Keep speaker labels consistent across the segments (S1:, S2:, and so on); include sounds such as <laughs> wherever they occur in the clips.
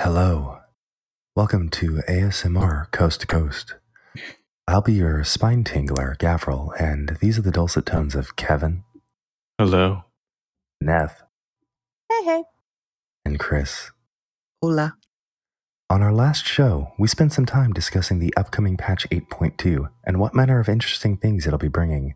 S1: Hello. Welcome to ASMR Coast to Coast. I'll be your spine tingler, Gavriil, and these are the dulcet tones of Kevin,
S2: Hello.
S1: Nev,
S3: Hey, hey.
S1: and Chris.
S4: Hola.
S1: On our last show, we spent some time discussing the upcoming patch 8.2 and what manner of interesting things it'll be bringing.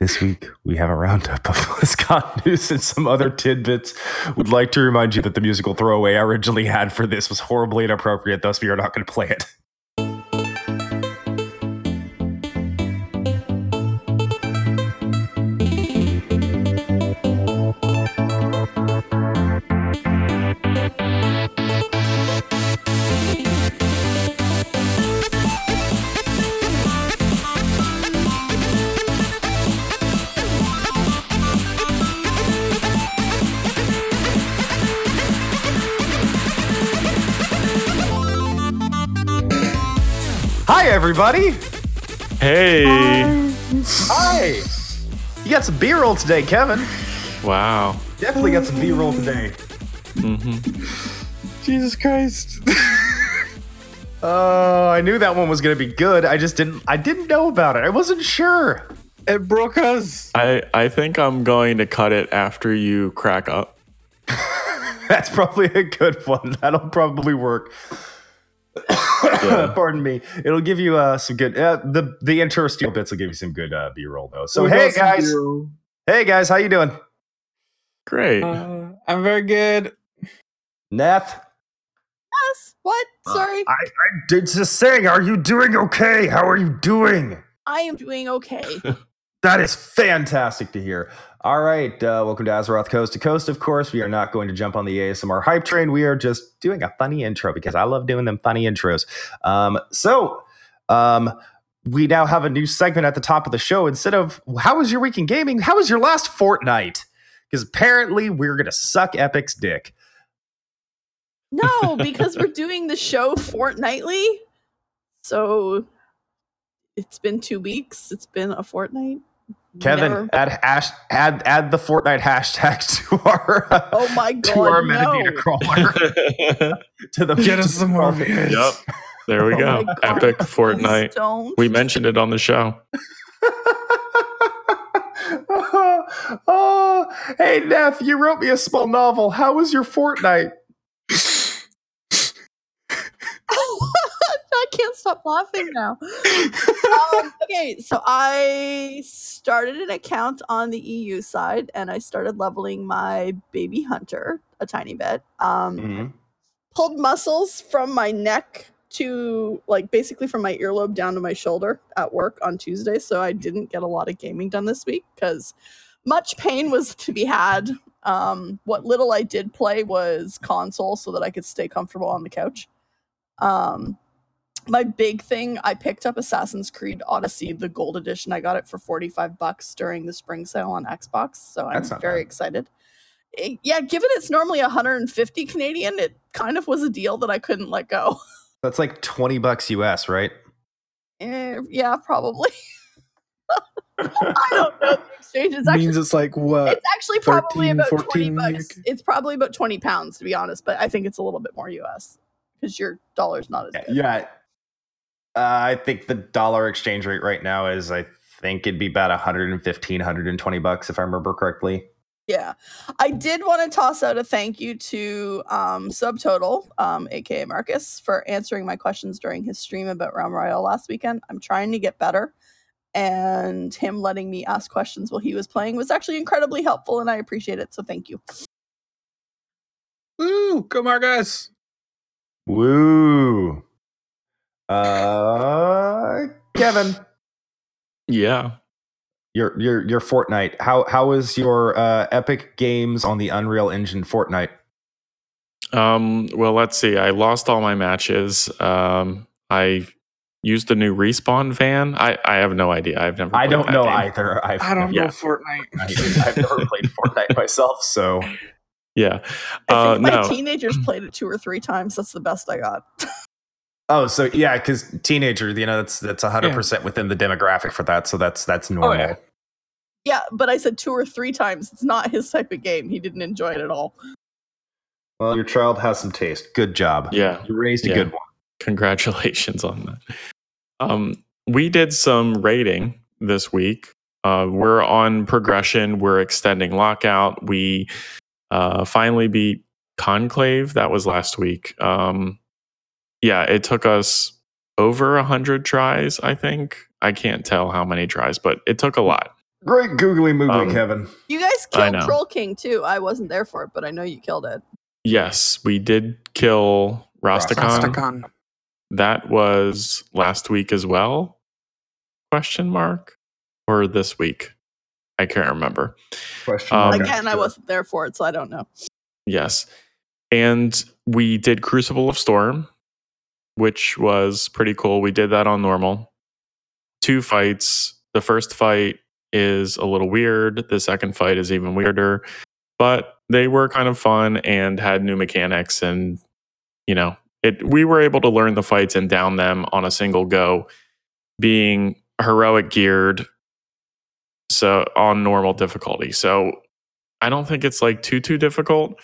S1: This week, we have a roundup of <laughs> BlizzCon news and some other tidbits. Would like to remind you that the musical throwaway I originally had for this was horribly inappropriate, thus, we are not going to play it. Everybody!
S2: Hey.
S1: Hi! You got some B roll today, Kevin.
S2: Wow.
S1: Definitely got some B roll today.
S2: hmm
S4: Jesus Christ. <laughs>
S1: Oh, I knew that one was going to be good. I just didn't. I didn't know about it. I wasn't sure.
S4: it broke us.
S2: I I think I'm going to cut it after you crack up. <laughs>
S1: That's probably a good one. That'll probably work.
S2: Yeah. <coughs>
S1: Pardon me. It'll give you uh, some good. Uh, the the interesting bits will give you some good uh, B roll though. So
S4: We
S1: hey guys,
S4: hero.
S1: hey guys, how you doing?
S2: Great.
S4: Uh, I'm very good.
S1: Neth.
S3: Yes. What? Sorry.
S1: I, I did just saying. Are you doing okay? How are you doing?
S3: I am doing okay. <laughs>
S1: That is fantastic to hear. All right, uh, welcome to Azeroth Coast to Coast. Of course, we are not going to jump on the ASMR hype train. We are just doing a funny intro because I love doing them funny intros. Um, so, um, we now have a new segment at the top of the show. Instead of "How was your week in gaming?" How was your last fortnight? Because apparently, we're gonna suck Epic's dick.
S3: no, because we're doing the show fortnightly. So it's been two weeks. It's been a fortnight.
S1: Kevin,
S3: Never-
S1: add hash, add add the Fortnite hashtag <laughs> to our uh,
S3: Oh my god.
S1: to our
S3: no.
S1: metadata crawler <laughs> to the
S4: Get us some more views.
S2: yep. There we
S3: Oh
S2: go.
S3: God,
S2: Epic Fortnite.
S3: Don't.
S2: We mentioned it on the show. <laughs>
S1: oh, hey, Neff, you wrote me a small novel. How was your fortnight?
S3: I can't stop laughing now. <laughs> um, okay, so I started an account on the EU side and I started leveling my baby hunter a tiny bit. Um, pulled muscles from my neck to like basically from my earlobe down to my shoulder at work on Tuesday. So I didn't get a lot of gaming done this week because much pain was <laughs> to be had. Um, what little I did play was console so that I could stay comfortable on the couch. Um, my big thing, I picked up Assassin's Creed Odyssey, the gold edition. I got it for 45 bucks during the spring sale on Xbox. So I'm very
S1: bad.
S3: excited. Eh, yeah, given it's normally 150 Canadian, it kind of was a deal that I couldn't let go. <laughs>
S1: That's like 20 bucks US, right?
S3: Eh, yeah, probably. <laughs> I don't know the exchange. It's actually
S4: means it's like what?
S3: it's actually probably
S4: 13,
S3: about 20
S4: 14
S3: bucks.
S4: UK?
S3: It's probably about 20 pounds to be honest, but I think it's a little bit more US because your dollar's not as good.
S1: Yeah. Uh, I think the dollar exchange rate right now is, I think it'd be about 115, 120 bucks if I remember correctly.
S3: Yeah. I did want to toss out a thank you to um, Subtotal, um, aka Marcus, for answering my questions during his stream about Realm Royale last weekend. I'm trying to get better. And him letting me ask questions while he was playing was actually incredibly helpful, and I appreciate it. So thank you.
S4: Woo! Go Marcus.
S1: Woo. Uh, Kevin,
S2: Yeah.
S1: your your your Fortnite. How how was your uh, Epic Games on the Unreal Engine Fortnite?
S2: Um, well, let's see. I lost all my matches. Um, I used the new respawn van. I, I have no idea. I've never.
S1: I don't
S2: that
S1: know
S2: game.
S1: either. I've
S4: I don't
S2: Yeah.
S4: know Fortnite.
S1: I've never played Fortnite myself, so <laughs>
S2: Yeah.
S3: I
S2: Uh,
S3: think my
S2: no.
S3: teenagers played it two or three times. That's the best I got. <laughs>
S1: oh, so yeah, because teenager, you know, that's that's hundred percent within the demographic for that. So that's that's normal.
S4: yeah.
S3: Yeah, but I said two or three times. It's not his type of game. He didn't enjoy it at all.
S1: Well, your child has some taste. Good job.
S2: Yeah.
S1: You raised a
S2: Yeah.
S1: good one.
S2: Congratulations on that. Um, we did some rating this week. Uh, we're on progression. We're extending lockout. We uh, finally beat Conclave. That was last week. Um, yeah, it took us over a hundred tries. I think I can't tell how many tries, but it took a lot.
S1: Great googly moogly,
S2: Um,
S1: Kevin.
S3: You guys killed. Troll King too. I wasn't there for it, but I know you killed it.
S2: Yes, we did kill Rastakhan.
S4: Rastakhan.
S2: That was last week as well? Question mark or this week? I can't remember.
S1: Question
S2: Um,
S1: mark.
S3: Again, I wasn't there for it, so I don't know.
S2: Yes. And we did Crucible of Storm, which was pretty cool. We did that on normal. Two fights. The first fight is a little weird. The second fight is even weirder, but they were kind of fun and had new mechanics and you know, it we were able to learn the fights and down them on a single go being heroic geared so on normal difficulty. So I don't think it's like too too difficult.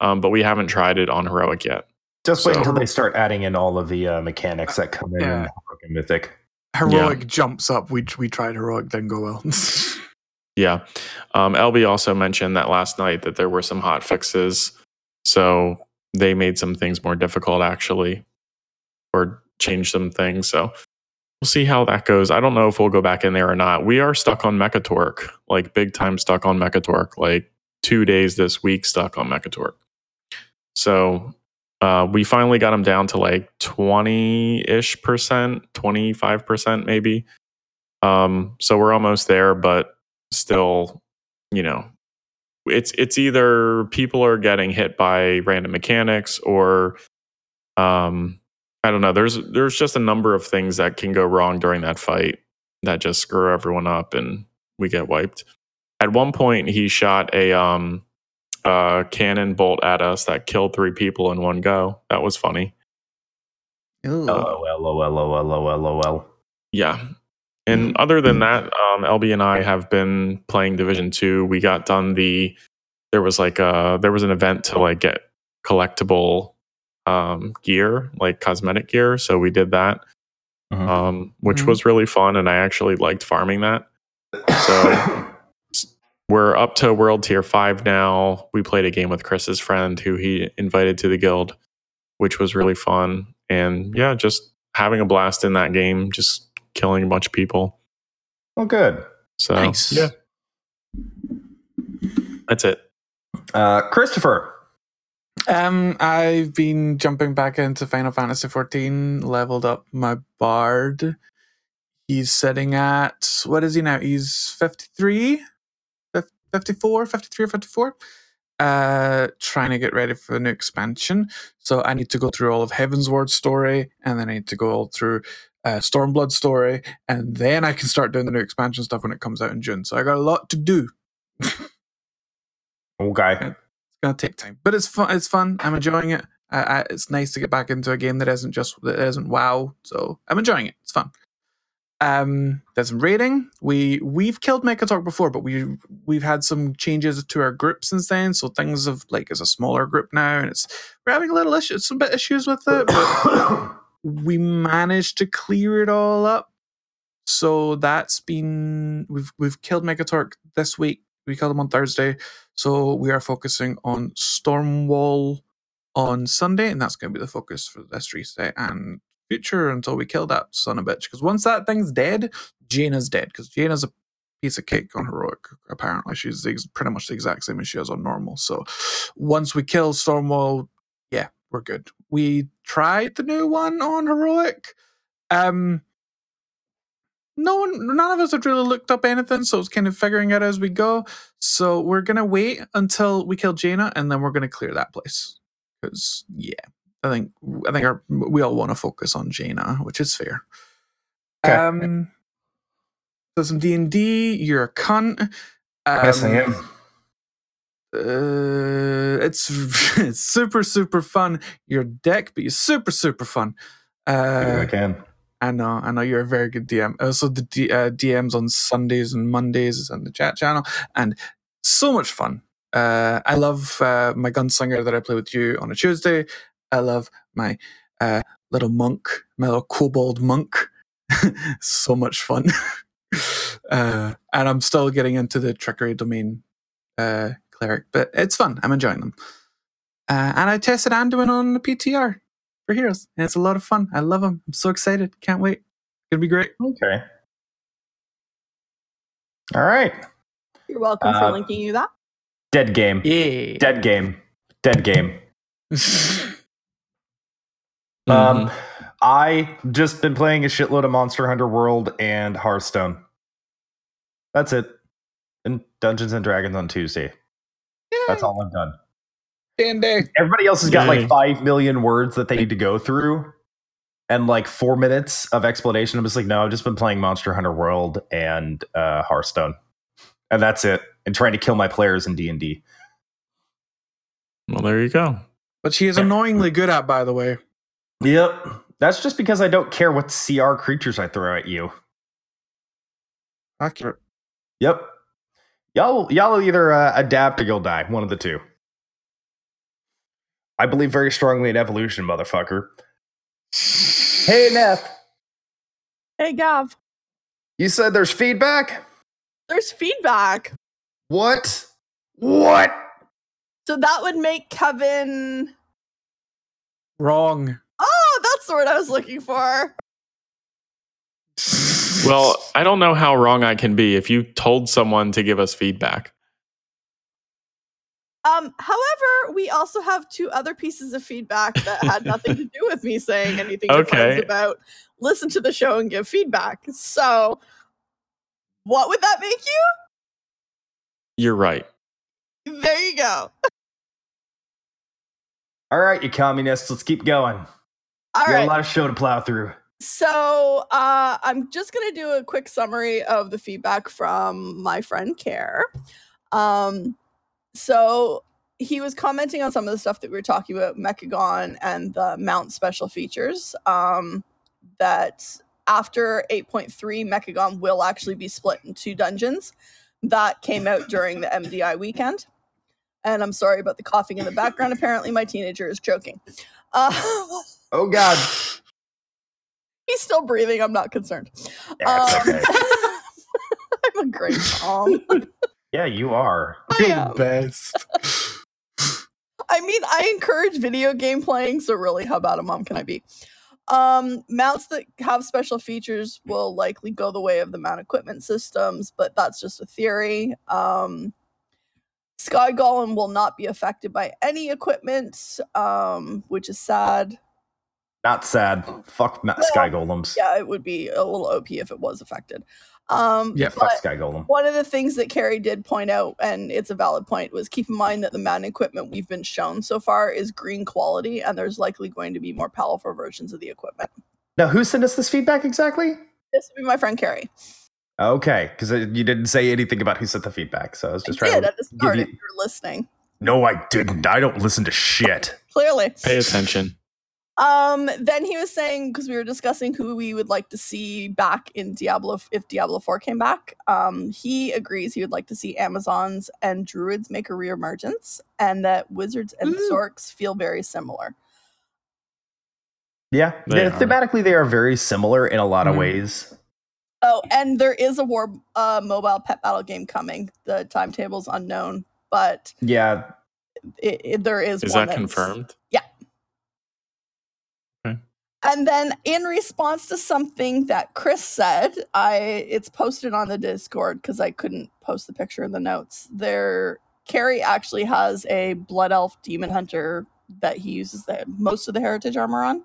S2: Um, but we haven't tried it on heroic yet.
S1: Just wait
S2: so-
S1: until they start adding in all of the uh, mechanics that come in
S4: Yeah.
S1: in Heroic and Mythic.
S4: Heroic jumps up. We we tried heroic, didn't go well. <laughs>
S2: Yeah. Um, LB also mentioned that last night that there were some hot fixes. So they made some things more difficult actually, or changed some things. So we'll see how that goes. I don't know if we'll go back in there or not. We are stuck on Mekkatorque, like big time stuck on Mekkatorque, like two days this week stuck on Mekkatorque. So uh, we finally got him down to like 20 ish percent, 25% maybe. Um, so we're almost there, but still, you know, it's it's either people are getting hit by random mechanics or um I don't know. There's there's just a number of things that can go wrong during that fight that just screw everyone up and we get wiped. At one point he shot a um uh cannon bolt at us that killed three people in one go. That was funny.
S4: Ew.
S1: LOL, LOL, LOL, LOL, LOL.
S2: Yeah. And other than that, um, LB and I have been playing Division Two. We got done the there was like a there was an event to like get collectible um, gear, like cosmetic gear. So we did that,
S1: Mhm.
S2: um, which
S4: Mhm.
S2: was really fun, and I actually liked farming that. So <coughs> we're up to World Tier Five now. We played a game with Chris's friend, who he invited to the guild, which was really fun. And yeah, just having a blast in that game, just killing a bunch of people.
S1: well, good.
S2: So
S4: Nice.
S2: yeah, that's it.
S1: Uh, Christopher.
S4: Um, I've been jumping back into Final Fantasy XIV, leveled up my bard. He's sitting at, what is he now? He's 53, Fif- 54, 53 or 54. Uh, trying to get ready for the new expansion. So I need to go through all of Heavensward story, and then I need to go all through uh, Stormblood story, and then I can start doing the new expansion stuff when it comes out in June. So I got a lot to do.
S1: Okay. <laughs>
S4: it's gonna take time, but it's fun. It's fun. I'm enjoying it. I, I, it's nice to get back into a game that isn't just that isn't WoW. So I'm enjoying it. It's fun. Um, there's some rating. We we've killed Mekkatorque before, but we we've had some changes to our group since then. So things have like it's a smaller group now, and it's we're having a little issues, some bit issues with it, but <coughs> we managed to clear it all up. So that's been we've we've killed Mekkatorque this week. We killed him on Thursday. So we are focusing on Stormwall on Sunday, and that's going to be the focus for this reset and future until we kill that son of a bitch. Because once that thing's dead, Jaina's dead. Because Jaina's a piece of cake on heroic. Apparently, she's ex- pretty much the exact same as she is on normal. So once we kill Stormwall, yeah, we're good. We tried the new one on heroic. Um, no one, none of us had really looked up anything, so it's kind of figuring it as we go. So we're gonna wait until we kill Jaina, and then we're gonna clear that place. Because yeah, I think I think our, we all want to focus on Jaina, which is fair.
S1: Okay.
S4: Um, so some D and D. You're a cunt. Um,
S1: yes, I am.
S4: uh, it's <laughs> it's super super fun. You're a but you're super super fun.
S1: I
S4: Uh,
S1: can.
S4: I know, I know you're a very good DM. Also, the D, uh, DMs on Sundays and Mondays is on the chat channel, and so much fun. Uh, I love uh, my gunslinger that I play with you on a Tuesday. I love my uh, little monk, my little kobold monk. <laughs> so much fun. <laughs> uh, and I'm still getting into the trickery domain uh, cleric, but it's fun. I'm enjoying them. Uh, and I tested Anduin on the PTR for Heroes, and it's a lot of fun. I love them. I'm so excited. Can't wait. It'll be great.
S1: Okay. All right.
S3: You're welcome for
S1: Uh,
S3: linking you that.
S1: Dead game.
S4: Yeah.
S1: Dead game. Dead game. <laughs>
S2: Mm-hmm.
S1: Um, I just been playing a shitload of Monster Hunter World and Hearthstone. That's it. And Dungeons and Dragons on Tuesday. That's all I've done.
S4: And day.
S1: Everybody else has got
S2: Yay.
S1: like five million words that they need to go through, and like four minutes of explanation. I'm just like, no, I've just been playing Monster Hunter World and uh, Hearthstone, and that's it. And trying to kill my players in D and D.
S2: well, there you go.
S4: But she is annoyingly good at, by the way.
S1: Yep. That's just because I don't care what CR creatures I throw at you.
S4: Accurate.
S1: Yep. Y'all, y'all will either uh, adapt or you'll die. One of the two. I believe very strongly in evolution, motherfucker. Hey, Neff.
S3: Hey, Gav.
S1: You said there's feedback?
S3: There's feedback.
S1: What? What?
S3: So that would make Kevin.
S4: Wrong.
S3: That's the word I was looking for.
S2: Well, I don't know how wrong I can be if you told someone to give us feedback.
S3: Um, however, we also have two other pieces of feedback that had nothing to do with me saying <laughs> anything
S2: Okay.
S3: about listen to the show and give feedback. So, what would that make you?
S2: You're right.
S3: There you go.
S1: All right, you communists, let's keep going.
S3: All
S1: we got a lot of show to plow through.
S3: So uh, I'm just gonna do a quick summary of the feedback from my friend Care. Um, so he was commenting on some of the stuff that we were talking about, Mechagon and the mount special features. Um, that after 8.3, Mechagon will actually be split in two dungeons. That came out during the MDI weekend. And I'm sorry about the coughing in the background. Apparently, my teenager is choking. Uh, <laughs>
S1: Oh, God. <sighs>
S3: he's still breathing. I'm not concerned.
S1: That's
S3: Um,
S1: okay. <laughs>
S3: I'm a great mom. <laughs>
S1: Yeah, you are.
S3: I
S4: You're
S3: am.
S4: the best. <laughs>
S3: I mean, I encourage video game playing, so really, how bad a mom can I be? Um, mounts that have special features will likely go the way of the mount equipment systems, but that's just a theory. Um, Sky Golem will not be affected by any equipment, um, which is sad.
S1: Not sad. Fuck Ma- Sky Golems.
S3: Yeah, it would be a little OP if it was affected. Um,
S4: Yeah,
S1: Fuck Sky Golem.
S3: One of the things that Carrie did point out, and it's a valid point, was keep in mind that the mounting equipment we've been shown so far is green quality, and there's likely going to be more powerful versions of the equipment.
S1: Now, who sent us this feedback exactly?
S3: This would be my friend Carrie.
S1: Okay, because you didn't say anything about who sent the feedback, so I was just
S3: I
S1: trying
S3: did
S1: to
S3: at the start
S1: you-
S3: if you're listening.
S1: No, I didn't. I don't listen to shit.
S3: Clearly.
S2: Pay attention.
S3: Um, then he was saying because we were discussing who we would like to see back in Diablo if Diablo 4 came back. Um, he agrees he would like to see Amazons and Druids make a reemergence, and that Wizards and
S4: Ooh.
S3: Zorks feel very similar.
S1: Yeah,
S2: They
S1: they- thematically they are very similar in a lot of
S4: Mhm.
S1: ways.
S3: Oh, and there is a war uh, mobile pet battle game coming. The timetable's unknown, but
S1: Yeah,
S3: it, it- there is.
S2: Is
S3: one
S2: that
S3: that's-
S2: confirmed?
S3: And then in response to something that Chris said, I it's posted on the Discord because I couldn't post the picture in the notes. There, Carrie actually has a blood elf demon hunter that he uses the most of the heritage armor on,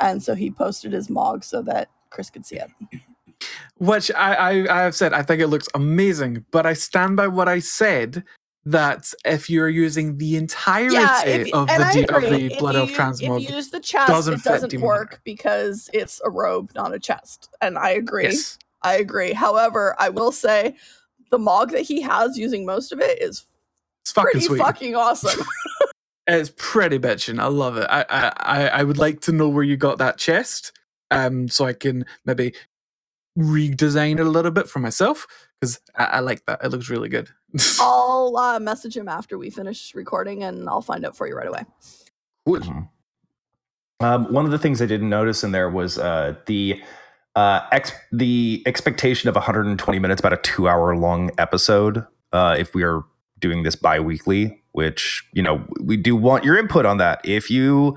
S3: and so he posted his mog so that Chris could see it.
S4: Which I, I I have said I think it looks amazing, but I stand by what I said that if you're using the entirety
S3: if-
S4: of the of the
S3: If
S4: Blood Elf transmog,
S3: If you use the chest,
S4: doesn't
S3: it doesn't work because it's a robe, not a chest. And I agree.
S4: yes,
S3: I agree. However, I will say the mog that he has using most of it is
S4: it's fucking
S3: pretty
S4: sweet.
S3: fucking awesome. <laughs>
S4: It's pretty bitchin'. I love it. I, I I I would like to know where you got that chest. um, so I can maybe redesign it a little bit for myself because I, I like that. It looks really good. <laughs>
S3: I'll uh, message him after we finish recording, and I'll find out for you right away.
S4: cool.
S1: Um, one of the things I didn't notice in there was uh, the uh, ex- the expectation of 120 minutes, about a two hour long episode. Uh, if we are doing this bi-weekly, which you know we do want your input on that. If you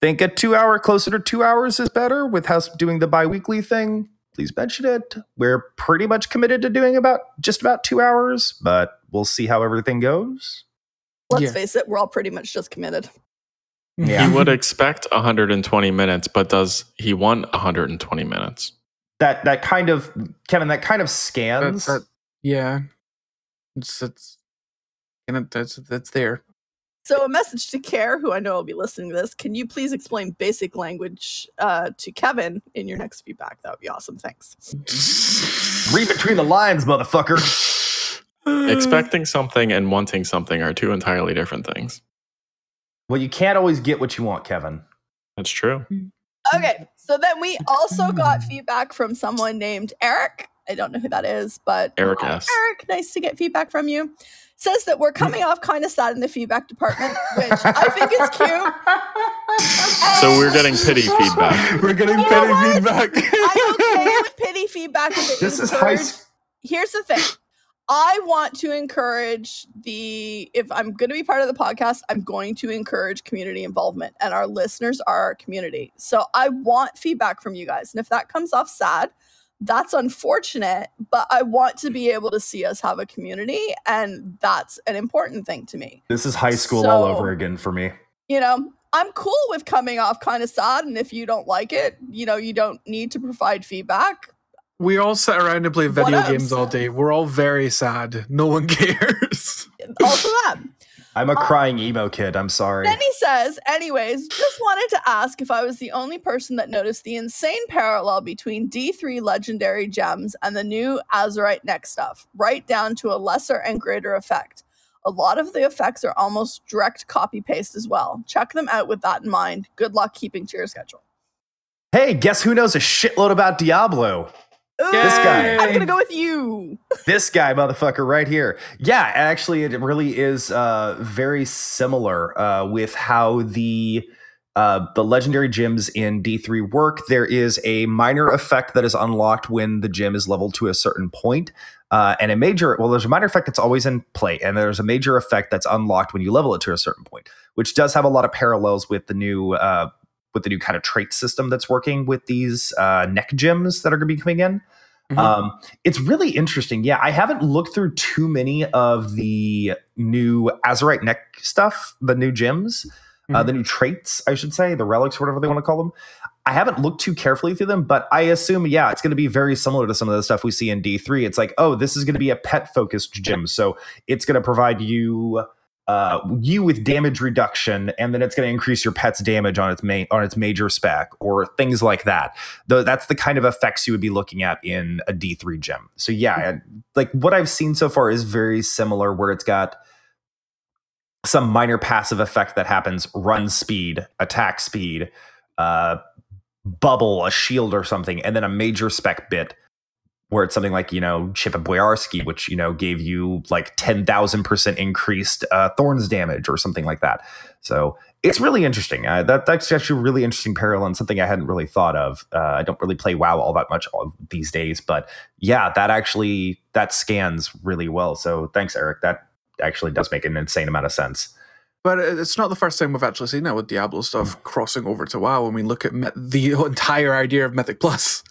S1: think a two hour closer to two hours is better with us doing the bi-weekly thing, please mention it. We're pretty much committed to doing about just about two hours, but we'll see how everything goes.
S3: Let's
S4: Yeah.
S3: face it, we're all pretty much just committed.
S1: Yeah.
S2: He would expect 120 minutes, but does he want 120 minutes?
S1: That that kind of Kevin, that kind of
S4: That-
S1: scans.
S4: that- yeah. It's it's and it, that's that's there.
S3: So, a message to Care, who I know will be listening to this. Can you please explain basic language uh, to Kevin in your next feedback? That would be awesome. Thanks.
S1: Read between the lines, motherfucker.
S2: Expecting something and wanting something are two entirely different things.
S1: Well, you can't always get what you want, Kevin.
S2: That's true.
S3: Okay, so then we also got feedback from someone named Eric. I don't know who that is, but
S2: Eric
S3: hi,
S2: S.
S3: Eric, nice to get feedback from you. Says that we're coming off kind of sad in the feedback department, which I think is cute.
S2: So we're getting pity feedback. <laughs>
S4: We're getting
S3: You know
S4: petty
S3: what?
S4: feedback.
S3: I'm okay with pity feedback. If it
S1: This is high.
S3: encourage- here's the thing i want to encourage the if i'm going to be part of the podcast i'm going to encourage community involvement and our listeners are our community so i want feedback from you guys and if that comes off sad that's unfortunate but i want to be able to see us have a community and that's an important thing to me
S1: This is high school all over again for me.
S3: you know i'm cool with coming off kind of sad and if you don't like it you know you don't need to provide feedback
S4: we all sit around and play video games all day. We're all very sad. No one <laughs> cares.
S3: also that
S1: I'm a
S3: Uh,
S1: crying emo kid. I'm sorry.
S3: Then he says, anyways, just wanted to ask if I was the only person that noticed the insane parallel between D3 legendary gems and the new Azerite next stuff, right down to a lesser and greater effect. A lot of the effects are almost direct copy paste as well. Check them out with that in mind. Good luck keeping to your schedule.
S1: Hey, guess who knows a shitload about Diablo?
S3: Ooh,
S1: This guy.
S3: I'm gonna go with you.
S1: this guy motherfucker right here yeah actually it really is uh very similar uh with how the uh the legendary gems in d3 work there is a minor effect that is unlocked when the gem is leveled to a certain point uh, and a major well there's a minor effect that's always in play and there's a major effect that's unlocked when you level it to a certain point which does have a lot of parallels with the new uh with the new kind of trait system that's working with these uh neck gems that are going to be coming in
S4: Mhm.
S1: um, it's really interesting. Yeah, I haven't looked through too many of the new Azerite neck stuff, the new gems, uh,
S4: Mhm.
S1: the new traits, I should say, the relics, whatever they want to call them. I haven't looked too carefully through them, but I assume, yeah, it's going to be very similar to some of the stuff we see in D3. It's like, oh, this is going to be a pet focused gem. So it's going to provide you. Uh, you with damage reduction, and then it's going to increase your pet's damage on its main on its major spec, or things like that though that's the kind of effects you would be looking at in a D3 gem. So yeah, I- like what I've seen so far is very similar where it's got some minor passive effect that happens run speed, attack speed, uh bubble, a shield or something, and then a major spec bit where it's something like, you know, Chip and Boyarsky, which, you know, gave you like 10,000% increased uh, thorns damage or something like that. So it's really interesting. Uh, that that's actually a really interesting parallel and something I hadn't really thought of. Uh, I don't really play WoW all that much all these days, but yeah, that actually that scans really well. So thanks, Eric. That actually does make an insane amount of sense.
S4: But it's not the first time we've actually seen that with Diablo stuff crossing over to WoW. When we look at myth- the entire idea of Mythic Plus,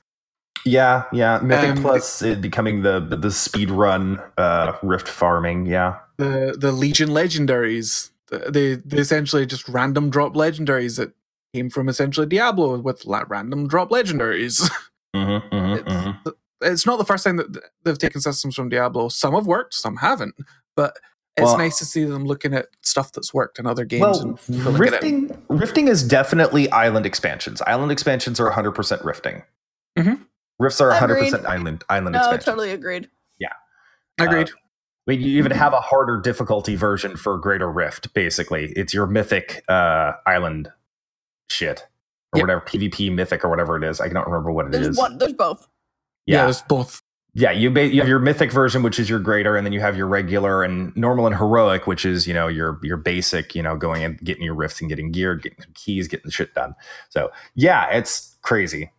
S1: Yeah, yeah. Mythic
S4: Um,
S1: Plus it becoming the the speed run uh, rift farming. Yeah,
S4: the the Legion legendaries, the- they they essentially just random drop legendaries that came from essentially Diablo with random drop legendaries. <laughs>
S1: mm-hmm, mm-hmm,
S4: It's-
S1: mm-hmm.
S4: it's not the first time that they've taken systems from Diablo. Some have worked, some haven't. But it's
S1: Well-
S4: nice to see them looking at stuff that's worked in other games
S1: Well,
S4: and filling it in.
S1: rifting rifting is definitely island expansions. Island expansions are 100% rifting.
S4: Mhm.
S1: Rifts are 100% island island
S3: No,
S1: expansions.
S3: totally agreed.
S4: Yeah, I agreed.
S1: I mean, you even have a harder difficulty version for Greater Rift. Basically, it's your mythic uh, island shit or
S4: Yep.
S1: whatever PvP Mythic or whatever it is. I don't remember what it
S3: There's
S1: is.
S3: one. There's both.
S4: Yeah,
S1: yeah,
S4: there's both.
S1: yeah. You ba- you have your Mythic version, which is your greater, and then you have your regular and normal and heroic, which is you know your your basic. You know, going and getting your rifts and getting geared, getting keys, getting the shit done. So yeah, it's crazy.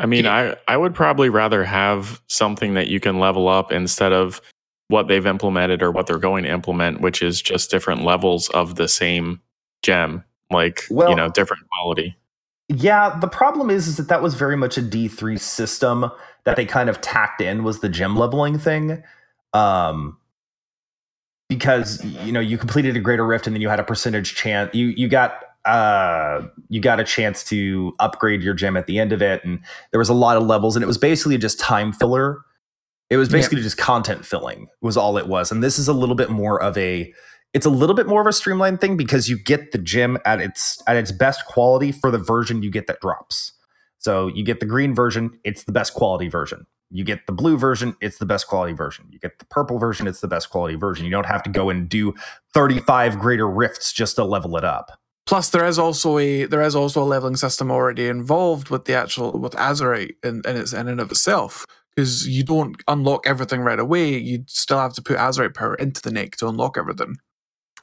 S2: I mean,
S4: Yeah.
S2: I, I would probably rather have something that you can level up instead of what they've implemented or what they're going to implement, which is just different levels of the same gem, like,
S1: Well-
S2: you know, different quality.
S1: Yeah, the problem is, is that that was very much a D3 system that they kind of tacked in was the gem leveling thing. Um, because you know you completed a greater rift and then you had a percentage chance you you got uh you got a chance to upgrade your gem at the end of it. And there was a lot of levels and it was basically just time filler. It was
S4: Yeah.
S1: basically just content filling was all it was. And this is a little bit more of a it's a little bit more of a streamlined thing because you get the gem at its at its best quality for the version you get that drops. So you get the green version it's the best quality version. You get the blue version it's the best quality version. You get the purple version it's the best quality version. You don't have to go and do 35 greater rifts just to level it up
S4: Plus, there is also a there is also a leveling system already involved with the actual with Azerite in, in its in and of itself. Because you don't unlock everything right away, you still have to put Azerite power into the neck to unlock everything.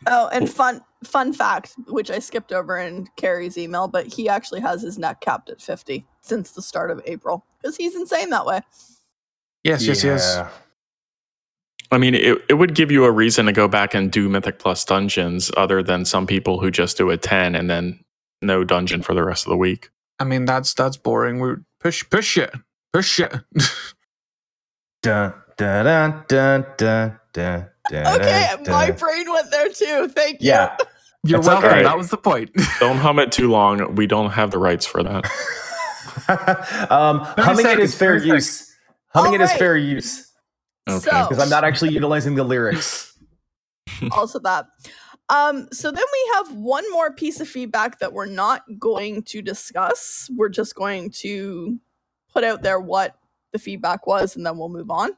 S3: Oh, and fun fun fact, which I skipped over in Carrie's email, but he actually has his neck capped at 50 since the start of April because he's insane that way.
S4: Yes, yes, yes.
S1: Yeah.
S2: I mean, it, it would give you a reason to go back and do Mythic Plus dungeons other than some people who just do a 10 and then no dungeon for the rest of the week.
S4: I mean, that's that's boring. We push push it, push it. <laughs>
S1: Dun, dun, dun, dun, dun, dun, dun,
S3: Okay,
S1: dun,
S3: my brain went there too. Thank you.
S1: yeah
S4: You're
S1: That's
S4: welcome.
S2: okay.
S4: That was the point. <laughs>
S2: Don't hum it too long. We don't have the rights for that. <laughs>
S1: um, humming it
S4: seconds,
S1: is fair use. Humming it is
S3: Alright.
S1: fair use
S2: Okay.
S3: So,
S1: because I'm not actually utilizing the lyrics. <laughs>
S3: also that. Um, so then we have one more piece of feedback that we're not going to discuss. We're just going to put out there what the feedback was and then we'll move on.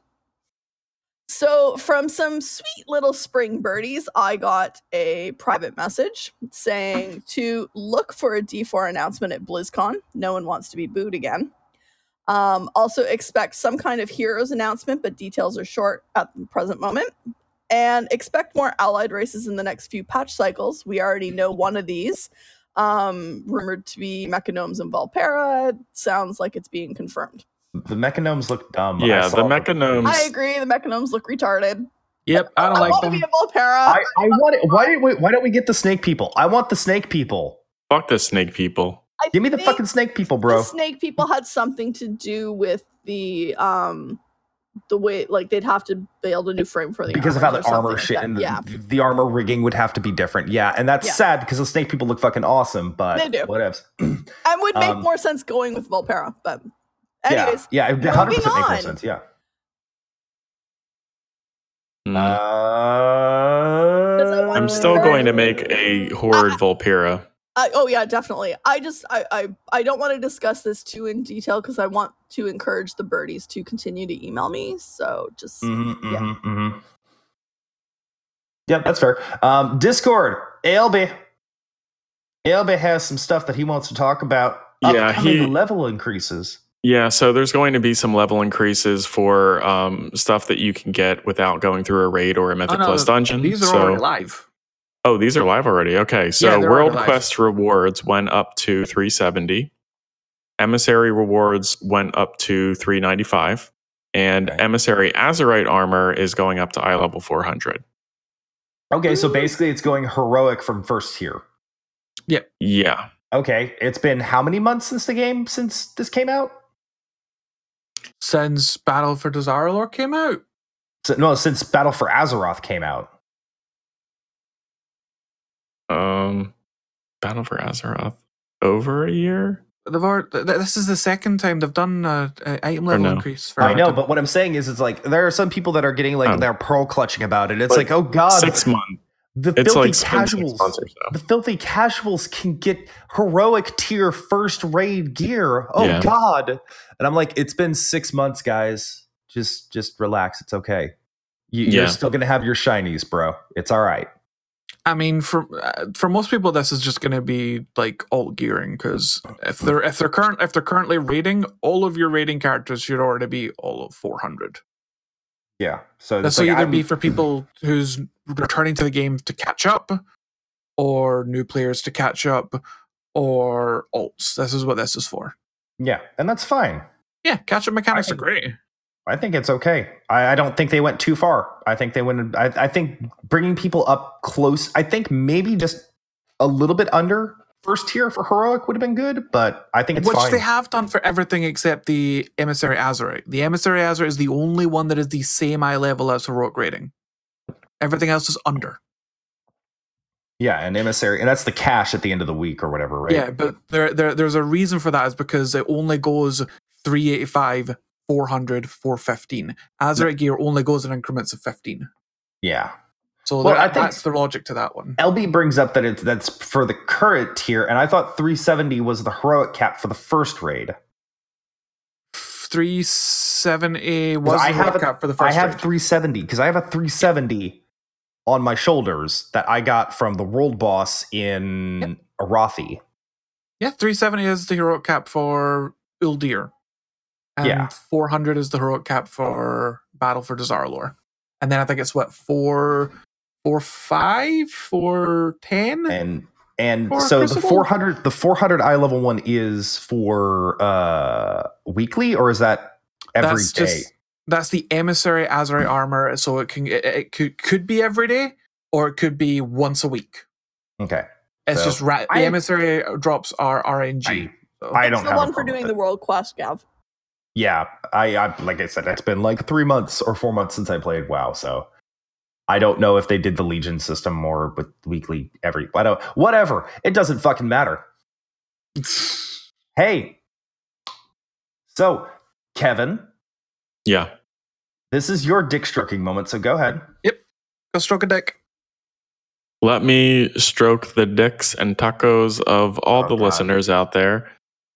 S3: So, from some sweet little spring birdies, I got a private message saying to look for a D4 announcement at BlizzCon. No one wants to be booed again. Um, also, expect some kind of heroes announcement, but details are short at the present moment and expect more allied races in the next few patch cycles. We already know one of these, um, rumored to be Mechagnomes and Vulpera. Sounds like it's being confirmed.
S1: The mechagnomes look dumb.
S2: Yeah, the
S1: them.
S2: Mechagnomes.
S3: I agree. The Mechagnomes look retarded.
S4: yep, I don't
S3: I
S4: like
S3: want to be a Vulpera.
S1: I, I want it. Why did we, Why don't we get the snake people? I want the snake people.
S2: Fuck the snake people.
S3: I
S1: Give me the fucking snake people, bro.
S3: The snake people had something to do with the um the way like they'd have to build a new frame for the
S1: because of how the armor shit
S3: like
S1: and the,
S3: yeah.
S1: the armor rigging would have to be different. Yeah, and that's
S3: Yeah.
S1: sad because the snake people look fucking awesome, but
S3: They do.
S1: whatevs. <clears throat>
S3: And would make
S1: Um,
S3: more sense going with Vulpera, but
S1: yeah,
S3: anyways,
S1: yeah, it would 100% make more sense. Yeah.
S2: Mm.
S1: Uh,
S2: I'm still going to make a Horde Vulpera.
S3: I, oh yeah, definitely. I just I I, I don't want to discuss this too in detail because I want to encourage the birdies to continue to email me. So just
S1: Mhm,
S3: Yeah.
S1: mhm, mhm. Yep, that's fair. Um, Discord, ALB. ALB has some stuff that he wants to talk about.
S2: Yeah,
S1: Upcoming
S2: he-
S1: level increases.
S2: Yeah, so there's going to be some level increases for um, stuff that you can get without going through a raid or a Mythic
S4: Oh, no,
S2: Plus dungeon.
S4: These are
S2: so,
S4: already live.
S2: Oh, these are live already. Okay, so
S4: Yeah,
S2: World. Quest rewards went up to 370. Emissary rewards went up to 395, and
S1: Okay.
S2: Emissary Azerite armor is going up to eye level 400.
S1: Okay, so basically it's going heroic from first tier. Yep.
S2: Yeah,
S1: Okay, it's been how many months since the game since this came out?
S4: Since Battle for Dazar'alor came out.
S1: So, no, since Battle for Azeroth came out.
S2: Um, Battle for Azeroth over a year.
S4: They've already, th- th- this is the second time they've done a, a item level
S2: no.
S4: increase for
S1: I know, but what I'm saying is, it's like there are some people that are getting like
S2: Oh.
S1: they're pearl clutching about it. It's
S2: Like,
S1: like, oh god,
S2: Six months.
S1: the
S2: It's
S1: filthy
S2: like it's been six
S1: casuals,
S2: or so.
S1: the filthy casuals can get heroic tier first raid gear. Oh
S2: Yeah.
S1: god, and I'm like, it's been six months, guys. Just just relax. It's okay. You,
S2: Yeah.
S1: You're still gonna have your shinies, bro. It's all right.
S4: I mean, for uh, for most people, this is just going to be like alt gearing because if they're if they're current if they're currently rating, all of your rating characters should already be all of four hundred.
S1: Yeah. So
S4: This will
S1: like
S4: either
S1: I'm-
S4: be for people who's returning to the game to catch up, or new players to catch up, or alts. This is what this is for.
S1: Yeah, and that's fine.
S4: Yeah, catch up mechanics are great.
S1: I think it's okay. I, I don't think they went too far. I think they went. I, I think bringing people up close. I think maybe just a little bit under first tier for heroic would have been good, but I think it's
S4: Which
S1: fine.
S4: they have done for everything except the Emissary Azerite. The Emissary Azerite is the only one that is the same eye level as heroic rating. Everything else is under.
S1: yeah, and emissary, and that's the cash at the end of the week or whatever, right?
S4: Yeah, but there, there there's a reason for that is because it only goes 385, 400, 415. Azerite gear only goes in increments of 15.
S1: yeah.
S4: So
S1: Well,
S4: there-
S1: I think-
S4: that's the logic to that one.
S1: LB brings up that it's that's for the current tier, and I thought 370 was the heroic cap for the first raid.
S4: 370 was
S1: I
S4: the
S1: have a-
S4: cap for the first I
S1: have
S4: raid.
S1: 370 because I have a 370 on my shoulders that I got from the world boss in Arathi.
S4: Yeah, 370 is the heroic cap for Uldir. And
S1: Yeah.
S4: 400 is the heroic cap for Battle for Dazar'alor. And then I think it's what, four, four, five, four, ten?
S1: and and
S4: For
S1: so the 400 the 400 eye level one is for uh weekly or is that every
S4: That's
S1: day?
S4: just- That's the emissary Azerite armor. So it can it, it could could be every day or it could be once a week.
S1: okay
S4: It's
S1: So,
S4: just ra- the
S1: I-
S4: emissary drops are RNG. so.
S1: I
S3: It's
S1: don't
S3: the
S1: have a
S3: one for doing
S1: with
S3: the world quest, Gav.
S1: Yeah I, I like i said it's been like three months or four months since i played wow so i don't know if they did the legion system more with weekly every i don't whatever it doesn't fucking matter hey so kevin
S2: Yeah.
S1: this is your dick stroking moment so go ahead Yep.
S4: Go stroke a dick.
S2: Let me stroke the dicks and tacos of all
S1: Oh,
S2: the
S1: God.
S2: listeners out there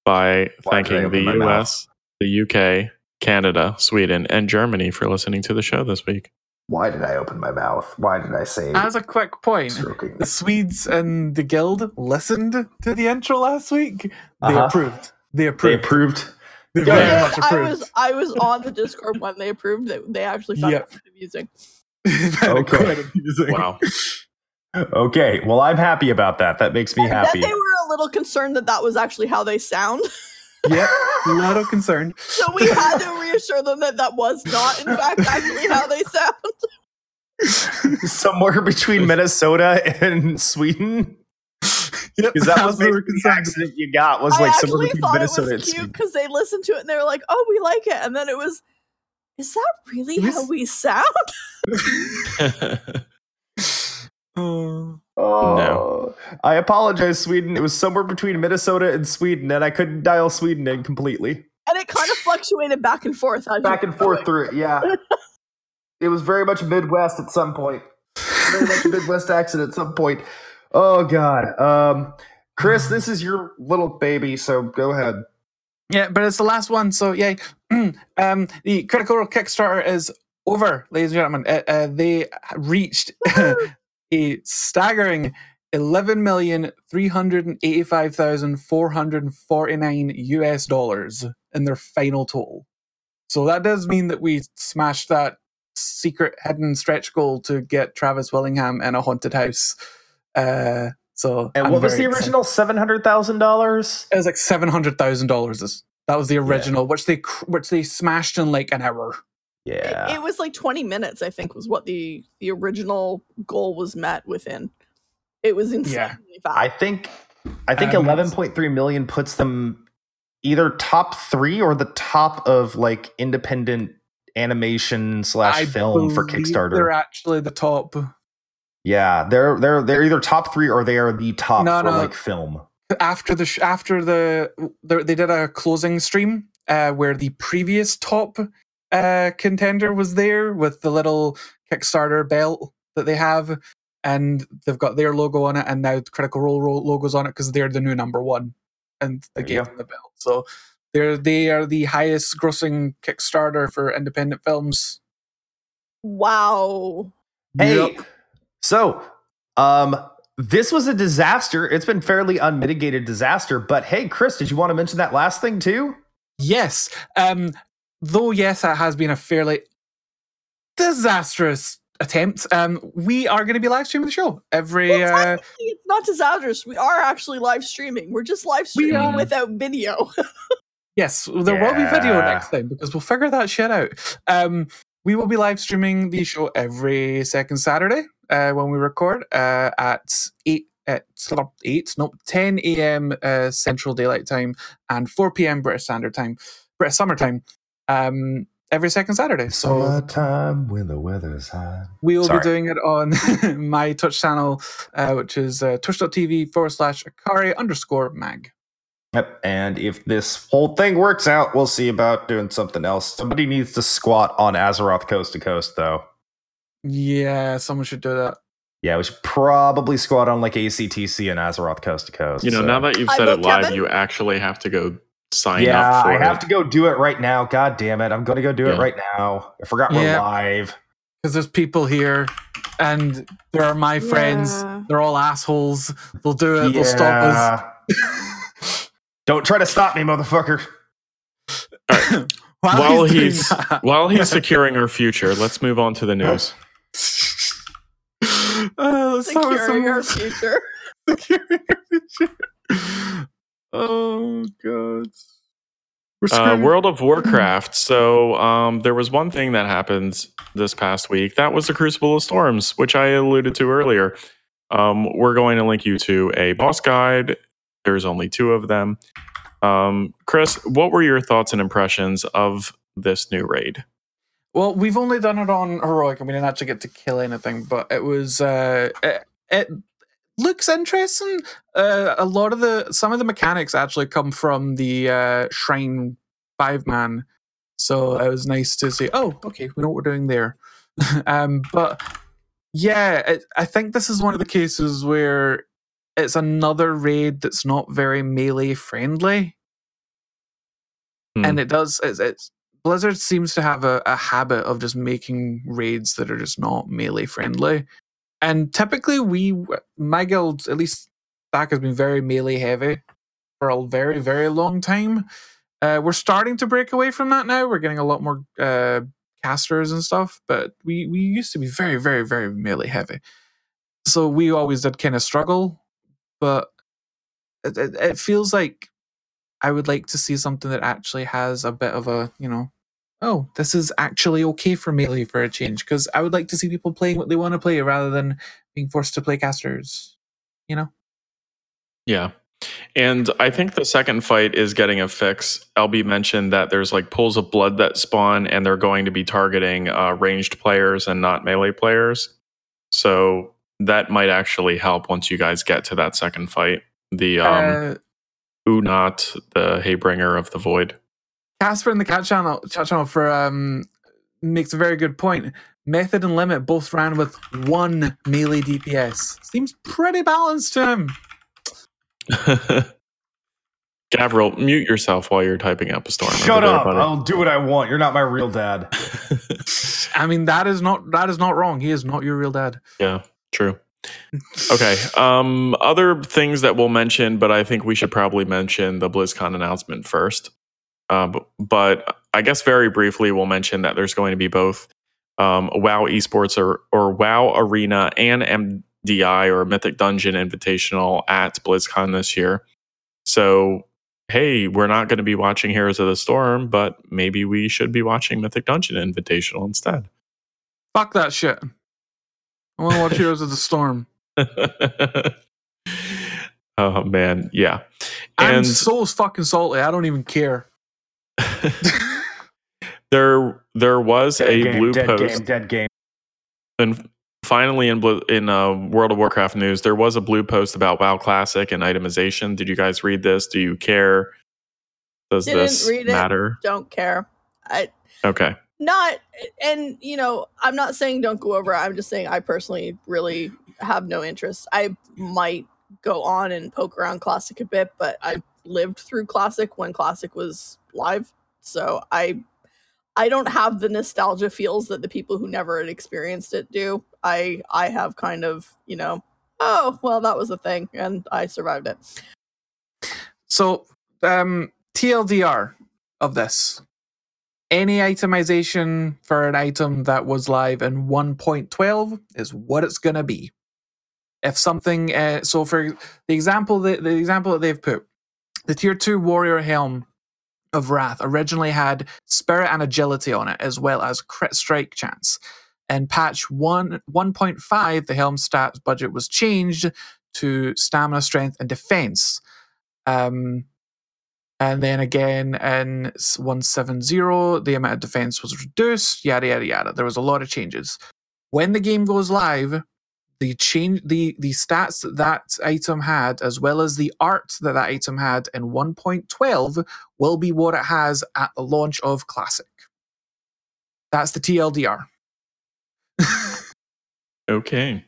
S2: by
S1: Why
S2: thanking the
S1: open my
S2: US, the UK, Canada, Sweden, and Germany for listening to the show this week.
S1: why did i open my mouth why did i say
S4: As a quick point,
S1: stroking
S4: the Swedes and the guild listened to the intro last week. They
S1: Uh-huh.
S4: approved. They
S1: they
S4: approved.
S1: approved
S4: They
S1: Yeah,
S4: very
S1: yeah,
S4: much
S3: I
S4: approved.
S3: was I was on the Discord when they approved it. They actually found
S4: Yep.
S3: it amusing. <laughs>
S1: Okay.
S4: quite amusing.
S2: Wow. <laughs>
S1: okay well i'm happy about that that makes me happy
S3: Then they were a little concerned that that was actually how they sound. <laughs>
S4: Yep, a lot of concern. <laughs>
S3: So we had to reassure them that that was not, in fact, actually how they sound. <laughs>
S1: somewhere between <laughs> minnesota and sweden
S4: Yep,
S1: because that was
S4: they were
S1: the
S4: concerned.
S1: accident you got was
S3: I
S1: like somewhere
S3: actually
S1: between
S3: thought it
S1: minnesota and
S3: was cute
S1: sweden
S3: because they listened to it and they were like, "Oh, we like it," and then it was, "Is that really how we sound?"
S4: Oh.
S1: Oh, no. I apologize, Sweden. It was somewhere between Minnesota and Sweden, and I couldn't dial Sweden in completely.
S3: And it kind of fluctuated back and forth. as you
S1: Back and
S3: were
S1: forth through it, yeah. it was very much Midwest at some point. Very much Midwest accent at some point. Oh God, um, Chris, this is your little baby, so go ahead.
S4: Yeah, but it's the last one, so yeah. <clears throat> um, the Critical Role Kickstarter is over, ladies and gentlemen. Uh, uh, they reached <laughs> a staggering eleven million three hundred and eighty-five thousand four hundred and forty-nine US dollars in their final total. So that does mean that we smashed that secret hidden stretch goal to get Travis Willingham in a haunted house. Uh, so
S1: And
S4: I'm
S1: what was the
S4: excited.
S1: original seven hundred thousand dollars?
S4: It was like seven hundred thousand dollars. That was the original, which they which they smashed in like an hour.
S3: It,
S1: Yeah,
S3: it was like 20 minutes, I think, was what the the original goal was met within. It was insanely
S4: Yeah.
S3: fast.
S1: I think I think
S4: Um,
S1: eleven point three million puts them either top three or the top of like independent animation slash film for Kickstarter.
S4: They're actually the top.
S1: Yeah, they're they're they're either top three or they are the top
S4: No,
S1: for
S4: no.
S1: like film.
S4: After the sh- after the they they did a closing stream uh, where the previous top uh, contender was there with the little Kickstarter belt that they have, and they've got their logo on it, and now Critical Role ro- logos on it because they're the new number one, and they
S1: There you
S4: gave them the belt. So they're they are the highest grossing Kickstarter for independent films.
S3: wow.
S1: Hey,
S4: Yep.
S1: so Um, this was a disaster. It's been fairly unmitigated disaster. But hey, Chris, did you want to mention that last thing too?
S4: Yes. Um, though, yes, that has been a fairly disastrous attempt. Um, we are going to be live streaming the show every.
S3: Well,
S4: uh,
S3: it's not disastrous. We are actually live streaming. We're just live
S4: We
S3: streaming
S4: are.
S3: without video. <laughs>
S4: yes, there will be video next time because we'll figure that shit out. Um, we will be live streaming the show every second Saturday uh, when we record uh, at eight. At sort of eight, no, ten a.m. Uh, Central Daylight Time and four p.m. British Standard Time, British Summer Time, um, every second Saturday. So
S1: Summertime when the weather's hot.
S4: We will
S1: Sorry.
S4: be doing it on <laughs> my Twitch channel, uh, which is uh, twitch.tv forward slash Akari underscore mag.
S1: Yep. And if this whole thing works out, we'll see about doing something else. Somebody needs to squat on Azeroth coast to coast, though.
S4: Yeah, someone should do that.
S1: Yeah, we should probably squat on like ACTC and Azeroth coast to coast.
S2: You know,
S1: so-
S2: now that you've said it live,
S3: Kevin.
S2: you actually have to go sign
S1: yeah,
S2: up for
S1: I have to go do it right now. God damn it. I'm going to go do it right now. I forgot we're
S4: Yeah.
S1: live.
S4: Because there's people here and there are my friends.
S3: Yeah.
S4: They're all assholes. They'll do it. They'll stop us. <laughs>
S1: Don't try to stop me, motherfucker.
S4: While,
S2: While
S4: doing
S2: he's- While he's securing our future, let's move on to the news.
S4: Uh, let's start with
S3: Securing our future.
S4: Securing our future. Oh god. We're
S2: Uh,
S4: screwed.
S2: World of <laughs> Warcraft. So um, there was one thing that happened this past week. That was the Crucible of Storms, which I alluded to earlier. Um, we're going to link you to a boss guide. There's only two of them. Um, Chris, what were your thoughts and impressions of this new raid?
S4: Well, we've only done it on heroic, and we didn't actually get to kill anything. But it was uh, it, it looks interesting. Uh, a lot of the some of the mechanics actually come from the uh, Shrine Five Man, so it was nice to see. Oh, okay, we know what we're doing there. <laughs> um, but yeah, it, I think this is one of the cases where it's another raid that's not very melee friendly
S2: Hmm.
S4: and it does it's, it's blizzard seems to have a, a habit of just making raids that are just not melee friendly and typically we my guild at least stack has been very melee heavy for a very very long time. Uh, we're starting to break away from that now. We're getting a lot more uh, casters and stuff but we we used to be very very very melee heavy. So we always did kind of struggle but it, it, it feels like I would like to see something that actually has a bit of a, you know, oh, this is actually okay for melee for a change. Because I would like to see people playing what they want to play rather than being forced to play casters. You know?
S2: Yeah. And I think the second fight is getting a fix. LB mentioned that there's like pools of blood that spawn, and they're going to be targeting uh, ranged players and not melee players. So that might actually help once you guys get to that second fight. The um,
S4: uh,
S2: Uu'nat, the Harbinger of the Void.
S4: Casper in the cat channel, chat channel for um makes a very good point. Method and Limit both ran with one melee DPS. Seems pretty balanced to him. <laughs>
S2: Gavriil, mute yourself while you're typing up a storm.
S1: Shut
S2: there,
S1: up.
S2: buddy.
S1: I'll do what I want. You're not my real dad. <laughs>
S4: I mean, that is not that is not wrong. He is not your real dad.
S2: Yeah, true. Okay. Um, other things that we'll mention, but I think we should probably mention the BlizzCon announcement first. Uh, b- but I guess very briefly, we'll mention that there's going to be both um, WoW Esports or, or WoW Arena and MDI or Mythic Dungeon Invitational at BlizzCon this year. So, hey, we're not going to be watching Heroes of the Storm, but maybe we should be watching Mythic Dungeon Invitational instead.
S4: Fuck that shit. I want to watch Heroes of the Storm. <laughs> <laughs>
S2: oh man, yeah.
S4: I'm
S2: And
S4: so fucking salty. I don't even care. <laughs>
S2: there there was
S1: Dead
S2: a
S1: game,
S2: blue
S1: dead
S2: post
S1: game, dead game.
S2: and finally in in uh, World of Warcraft news there was a blue post about WoW Classic and itemization. Did you guys read this? Do you care? Does
S3: Didn't
S2: this
S3: read it.
S2: matter?
S3: Don't care. I
S2: Okay.
S3: not and you know i'm not saying don't go over it, i'm just saying i personally really have no interest i might go on and poke around classic a bit but i lived through classic when classic was live so i i don't have the nostalgia feels that the people who never had experienced it do i i have kind of you know oh, well, that was a thing, and I survived it.
S4: So, um, TLDR of this. Any itemization for an item that was live in 1.12 is what it's going to be. If something, uh, so for the example, that the example that they've put, the tier two warrior helm of Wrath originally had spirit and agility on it, as well as crit strike chance. In patch one 1.5, the helm stats budget was changed to stamina, strength, and defense. Um, and then again in 170, the amount of defense was reduced, yada yada yada. There was a lot of changes. When the game goes live, the change the the stats that that item had, as well as the art that that item had in 1.12, will be what it has at the launch of Classic. That's the TLDR.
S2: Okay.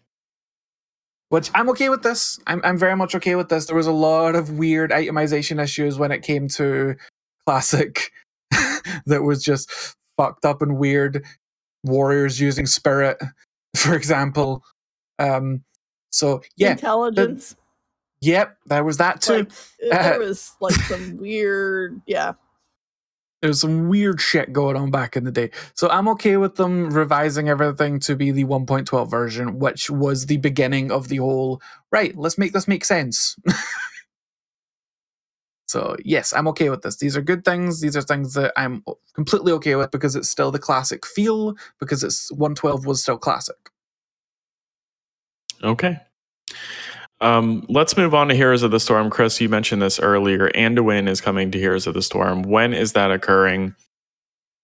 S4: Which I'm okay with this. I'm I'm very much okay with this. There was a lot of weird itemization issues when it came to classic <laughs> that was just fucked up and weird. Warriors using spirit, <laughs> for example. Um so yeah,
S3: Intelligence.
S4: yep, there was that too.
S3: Like, there was like some weird, yeah.
S4: There's some weird shit going on back in the day. So I'm okay with them revising everything to be the 1.12 version, which was the beginning of the whole, right, let's make this make sense. <laughs> so, yes, I'm okay with this. These are good things. These are things that I'm completely okay with because it's still the classic feel, because it's 112 was still classic.
S2: Okay. Um, let's move on to Heroes of the Storm. Chris, you mentioned this earlier. Anduin is coming to Heroes of the Storm. When is that occurring?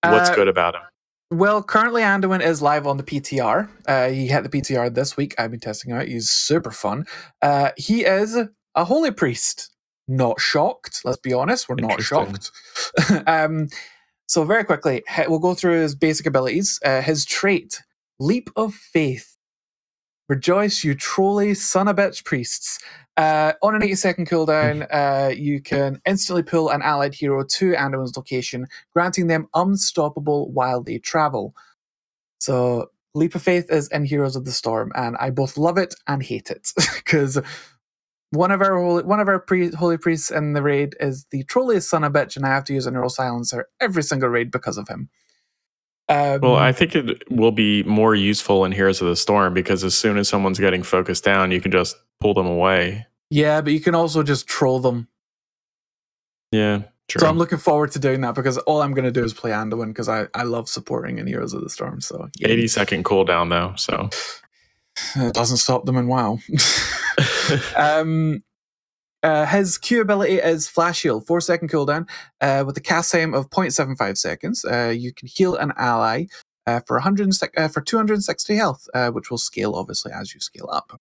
S2: What's
S4: Uh,
S2: good about him?
S4: Well, currently Anduin is live on the PTR. Uh, he had the PTR this week. I've been testing him out. He's super fun. Uh, he is a holy priest. Not shocked. Let's be honest. We're not shocked. <laughs> um, so very quickly, we'll go through his basic abilities. Uh, his trait: leap of faith. Rejoice, you trolly son of bitch priests. Uh, on an 80 second cooldown, uh, you can instantly pull an allied hero to Anduin's location, granting them unstoppable while they travel. So, Leap of Faith is in Heroes of the Storm, and I both love it and hate it <laughs> because one of our holy, one of our pre- holy priests in the raid is the trolliest son of bitch, and I have to use a neural silencer every single raid because of him. Um,
S2: Well, I think it will be more useful in Heroes of the Storm because as soon as someone's getting focused down, you can just pull them away.
S4: yeah, but you can also just troll them.
S2: Yeah, true.
S4: So I'm looking forward to doing that because all I'm going to do is play Anduin because I, I love supporting in Heroes of the Storm. So yeah.
S2: 80 second cooldown though, so <sighs>
S4: it doesn't stop them in WoW. <laughs> um, uh, his Q ability is Flash Heal, four second cooldown, uh, with a cast time of 0.75 seconds. Uh, you can heal an ally uh, for 100 sec- uh, for 260 health, uh, which will scale obviously as you scale up.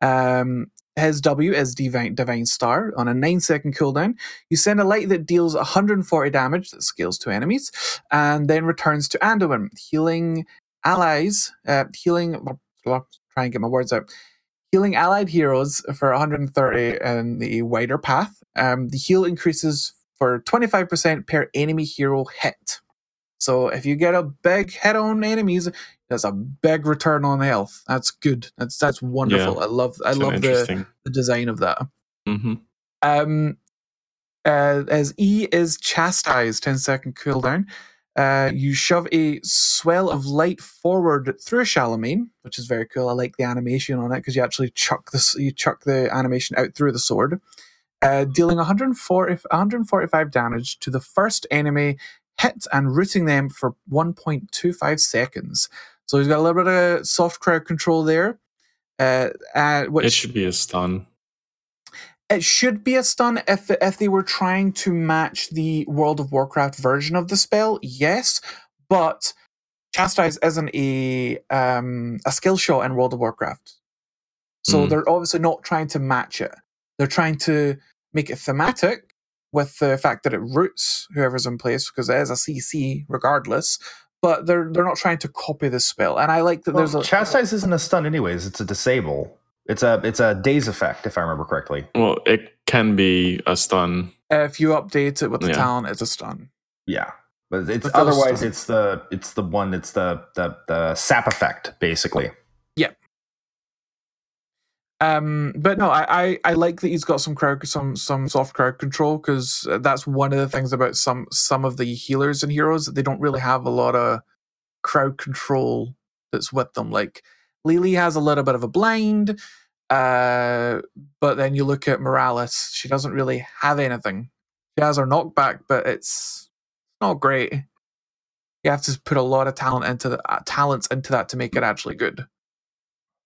S4: Um, his W is Divine, Divine Star on a 9 second cooldown. You send a light that deals 140 damage that scales to enemies, and then returns to Anduin, healing allies, healing. Try and get my words out healing allied heroes for 130 in the wider path. Um, the heal increases for 25% per enemy hero hit. So if you get a big hit on enemies, there's a big return on health. That's good. That's that's wonderful. I love I love the, the design of that.
S2: hmm
S4: Um, uh, as E is chastised, 10 second cooldown. Uh, you shove a swell of light forward through Shalamayne, which is very cool. I like the animation on it because you actually chuck this, you chuck the animation out through the sword, uh, dealing 140, 145 damage to the first enemy hit and rooting them for 1.25 seconds. So he's got a little bit of soft crowd control there. Uh, uh, which
S2: It should be a stun.
S4: It should be a stun if if they were trying to match the World of Warcraft version of the spell. Yes, but chastise isn't a um, a skill shot in World of Warcraft, so
S2: Mm.
S4: they're obviously not trying to match it. They're trying to make it thematic with the fact that it roots whoever's in place because it is a CC regardless. But they're they're not trying to copy this spell, and I like that.
S1: Well,
S4: there's a
S1: chastise isn't a stun, anyways. It's a disable. It's a it's a daze effect, if I remember correctly.
S2: Well, it can be a stun.
S4: if you update it with the
S2: Yeah.
S4: talent, it's a stun.
S1: Yeah, but it's
S4: But
S1: otherwise
S4: stun.
S1: it's the it's the one that's the the the sap effect basically. Yeah.
S4: Um, but no, I, I I like that he's got some crowd some some soft crowd control because that's one of the things about some some of the healers and heroes that they don't really have a lot of crowd control that's with them. Like Li Li has a little bit of a blind, uh, but then you look at Morales, she doesn't really have anything. She has her knockback, but it's not great. You have to put a lot of talent into the uh, talents into that to make it actually good.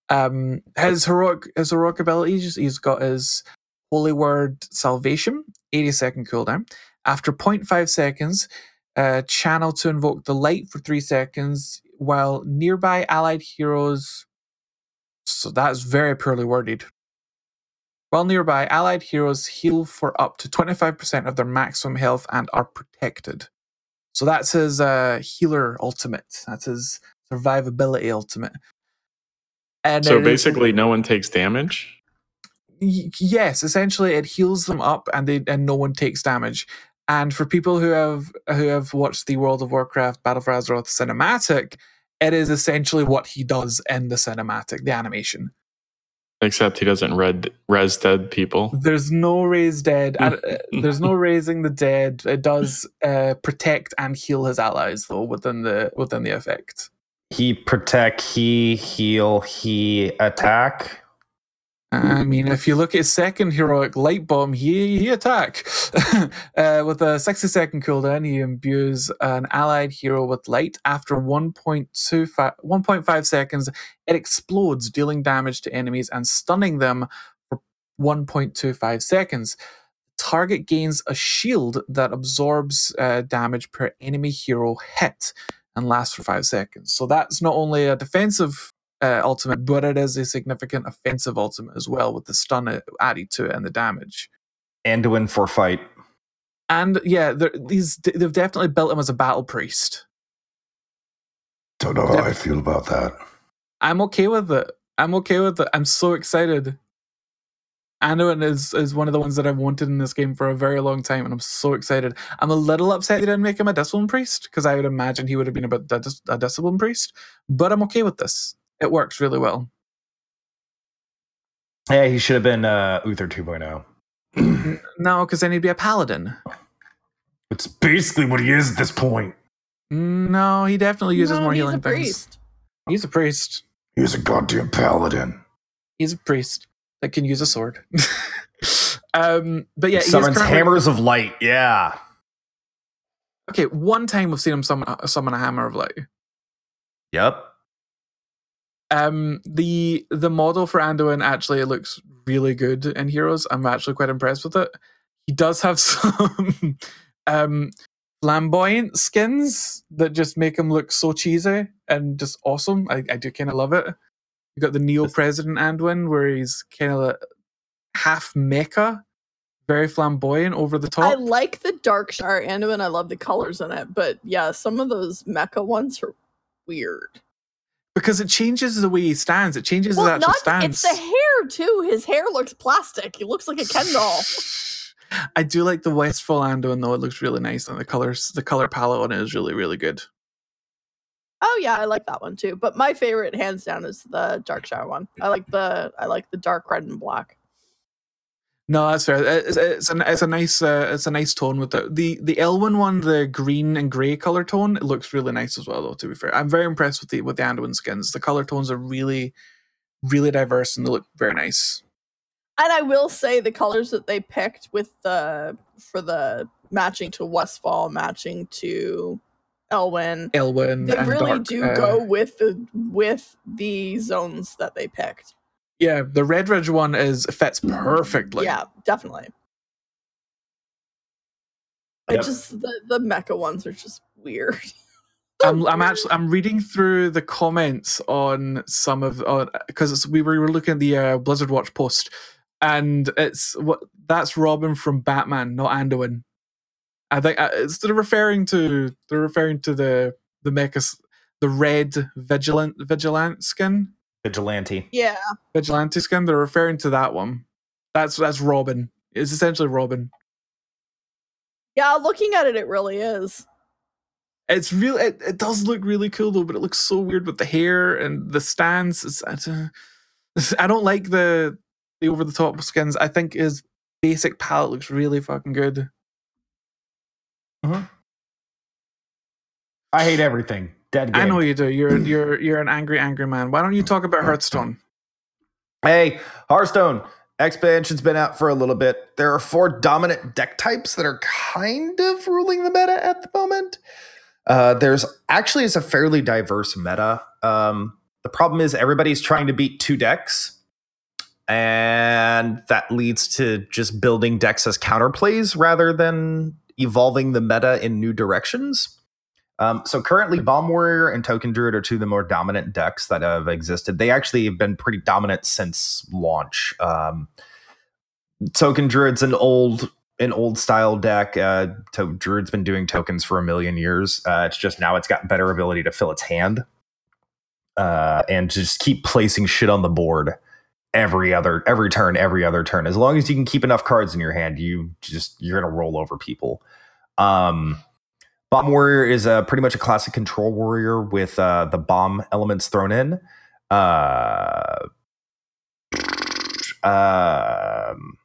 S4: Um, his heroic his heroic abilities, he's got his holy word salvation, 80 second cooldown. After 0.5 seconds, uh, channel to invoke the light for three seconds, while nearby allied heroes. So that's very poorly worded. While nearby, allied heroes heal for up to 25% of their maximum health and are protected. So that's his uh, healer ultimate. That's his survivability ultimate. And
S2: So
S4: it is-
S2: basically, no one takes damage.
S4: Y- yes essentially it heals them up and they and no one takes damage and for people who have who have watched the world of warcraft battle for azeroth cinematic it is essentially what he does in the cinematic the animation
S2: Except he doesn't red res dead people.
S4: there's no raise dead <laughs> uh, there's no raising the dead it does uh, protect and heal his allies though within the within the effect
S1: He protect, he heal, he attack.
S4: I mean, if you look at his second heroic light bomb, he he attack <laughs> uh, with a sixty second cooldown. He imbues an allied hero with light. After 1.25 1.5 seconds, it explodes, dealing damage to enemies and stunning them for 1.25 seconds. Target gains a shield that absorbs uh, damage per enemy hero hit and lasts for five seconds. So that's not only a defensive uh, ultimate, but it is a significant offensive ultimate as well, with the stun uh, added to it and the damage.
S1: Anduin for fight.
S4: And yeah, they're- these they've definitely built him as a battle priest.
S5: Don't know how I feel about that.
S4: I'm okay with it. I'm okay with it. I'm so excited. Anduin is is one of the ones that I've wanted in this game for a very long time, and I'm so excited. I'm a little upset they didn't make him a discipline priest because I would imagine he would have been a, bit a, dis- a discipline priest. But I'm okay with this. It works really well.
S1: Yeah, he should have been uh, Uther 2.0.
S4: No, because then he'd be a paladin.
S5: It's basically what he is at this point.
S4: No, he definitely uses
S3: No,
S4: more
S3: he's
S4: healing
S3: a
S4: things.
S3: priest.
S4: He's a priest.
S5: He's a goddamn paladin.
S4: He's a priest that can use a sword. <laughs> um, but yeah, he is
S1: Summons
S4: currently-
S1: hammers of light. Yeah.
S4: Okay, one time we've seen him summon, uh, summon a hammer of light.
S1: Yep.
S4: Um, the the model for Anduin actually looks really good in Heroes. I'm actually quite impressed with it. He does have <laughs> some um flamboyant skins that just make him look so cheesy and just awesome. I, I do kind of love it. You got the Neo President Anduin where he's kind of like half mecha, very flamboyant, over the top.
S3: I like the dark Darkshire Anduin. I love the colors in it, but yeah, some of those mecha ones are weird.
S4: Because it changes the way he stands. It changes his
S3: Well,
S4: actual
S3: not
S4: stance.
S3: it's the hair too. His hair looks plastic. He looks like a Ken doll. <laughs>
S4: I do like the Westfall Anduin though; it looks really nice, and the colors, the color palette on it is really, really good.
S3: Oh yeah, I like that one too. But my favorite, hands down, is the Darkshire one. I like the I like the dark red and black.
S4: No, that's fair. It's, it's, a, it's a nice, uh, it's a nice tone with the the the Elwynn one, the green and grey color tone. It looks really nice as well, though. To be fair, I'm very impressed with the with the Anduin skins. The color tones are really, really diverse, and they look very nice.
S3: And I will say the colors that they picked with the for the matching to Westfall, matching to Elwynn,
S4: Elwynn,
S3: they really
S4: dark,
S3: do
S4: uh,
S3: go with the with the zones that they picked.
S4: Yeah, the Redridge one is fits perfectly.
S3: yeah, definitely. I
S1: Yep.
S3: just the, the mecha ones are just weird. <laughs>
S4: I'm, I'm actually I'm reading through the comments on some of because we were, we were looking at the uh, Blizzard Watch post, and it's what that's Robin from Batman, not Anduin. I think uh, it's they're referring to they're referring to the the mecha the red vigilant vigilant skin
S1: Vigilante.
S3: Yeah.
S4: vigilante skin. They're referring to that one. That's that's Robin. It's essentially Robin.
S3: Yeah, looking at it, it really is.
S4: It's real. It, it does look really cool though, but it looks so weird with the hair and the stance. It's, I don't- I don't like the the over the top skins. I think his basic palette looks really fucking good. Uh-huh.
S1: I hate everything. Dead game.
S4: I know you do. You're you're you're an angry angry man. Why don't you talk about Hearthstone?
S1: Hey, Hearthstone expansion's been out for a little bit. There are four dominant deck types that are kind of ruling the meta at the moment. Uh, there's actually it's a fairly diverse meta. Um, the problem is everybody's trying to beat two decks, and that leads to just building decks as counterplays rather than evolving the meta in new directions. Um, so currently, Bomb Warrior and Token Druid are two of the more dominant decks that have existed. They actually have been pretty dominant since launch. Um, Token Druid's an old an old style deck. Uh, to- Druid's been doing tokens for a million years. Uh, it's just now it's got better ability to fill its hand uh, and just keep placing shit on the board every other every turn, every other turn. As long as you can keep enough cards in your hand, you just you're gonna roll over people. Um, Bomb Warrior is a pretty much a classic control warrior with uh, the bomb elements thrown in. Uh, um,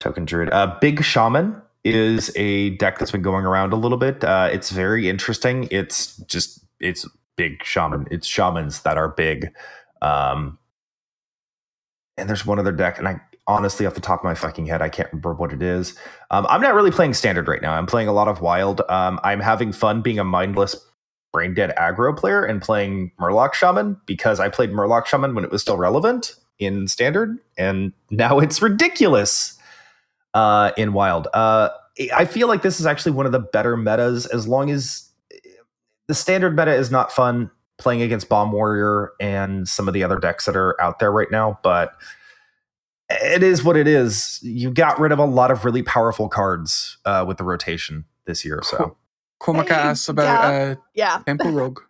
S1: token druid. Uh, Big Shaman is a deck that's been going around a little bit. Uh, it's very interesting. It's just it's big shaman. It's shamans that are big. Um, and there's one other deck, and I honestly, off the top of my fucking head, I can't remember what it is. Um, I'm not really playing standard right now. I'm playing a lot of wild. Um, I'm having fun being a mindless, brain dead aggro player and playing Murloc Shaman because I played Murloc Shaman when it was still relevant in standard, and now <laughs> it's ridiculous uh, in wild. Uh, I feel like this is actually one of the better metas as long as the standard meta is not fun playing against Bomb Warrior and some of the other decks that are out there right now, but it is what it is. You got rid of a lot of really powerful cards uh, with the rotation this year. So
S4: Komaka asks about uh,
S3: Yeah.
S4: Temple <laughs> Rogue.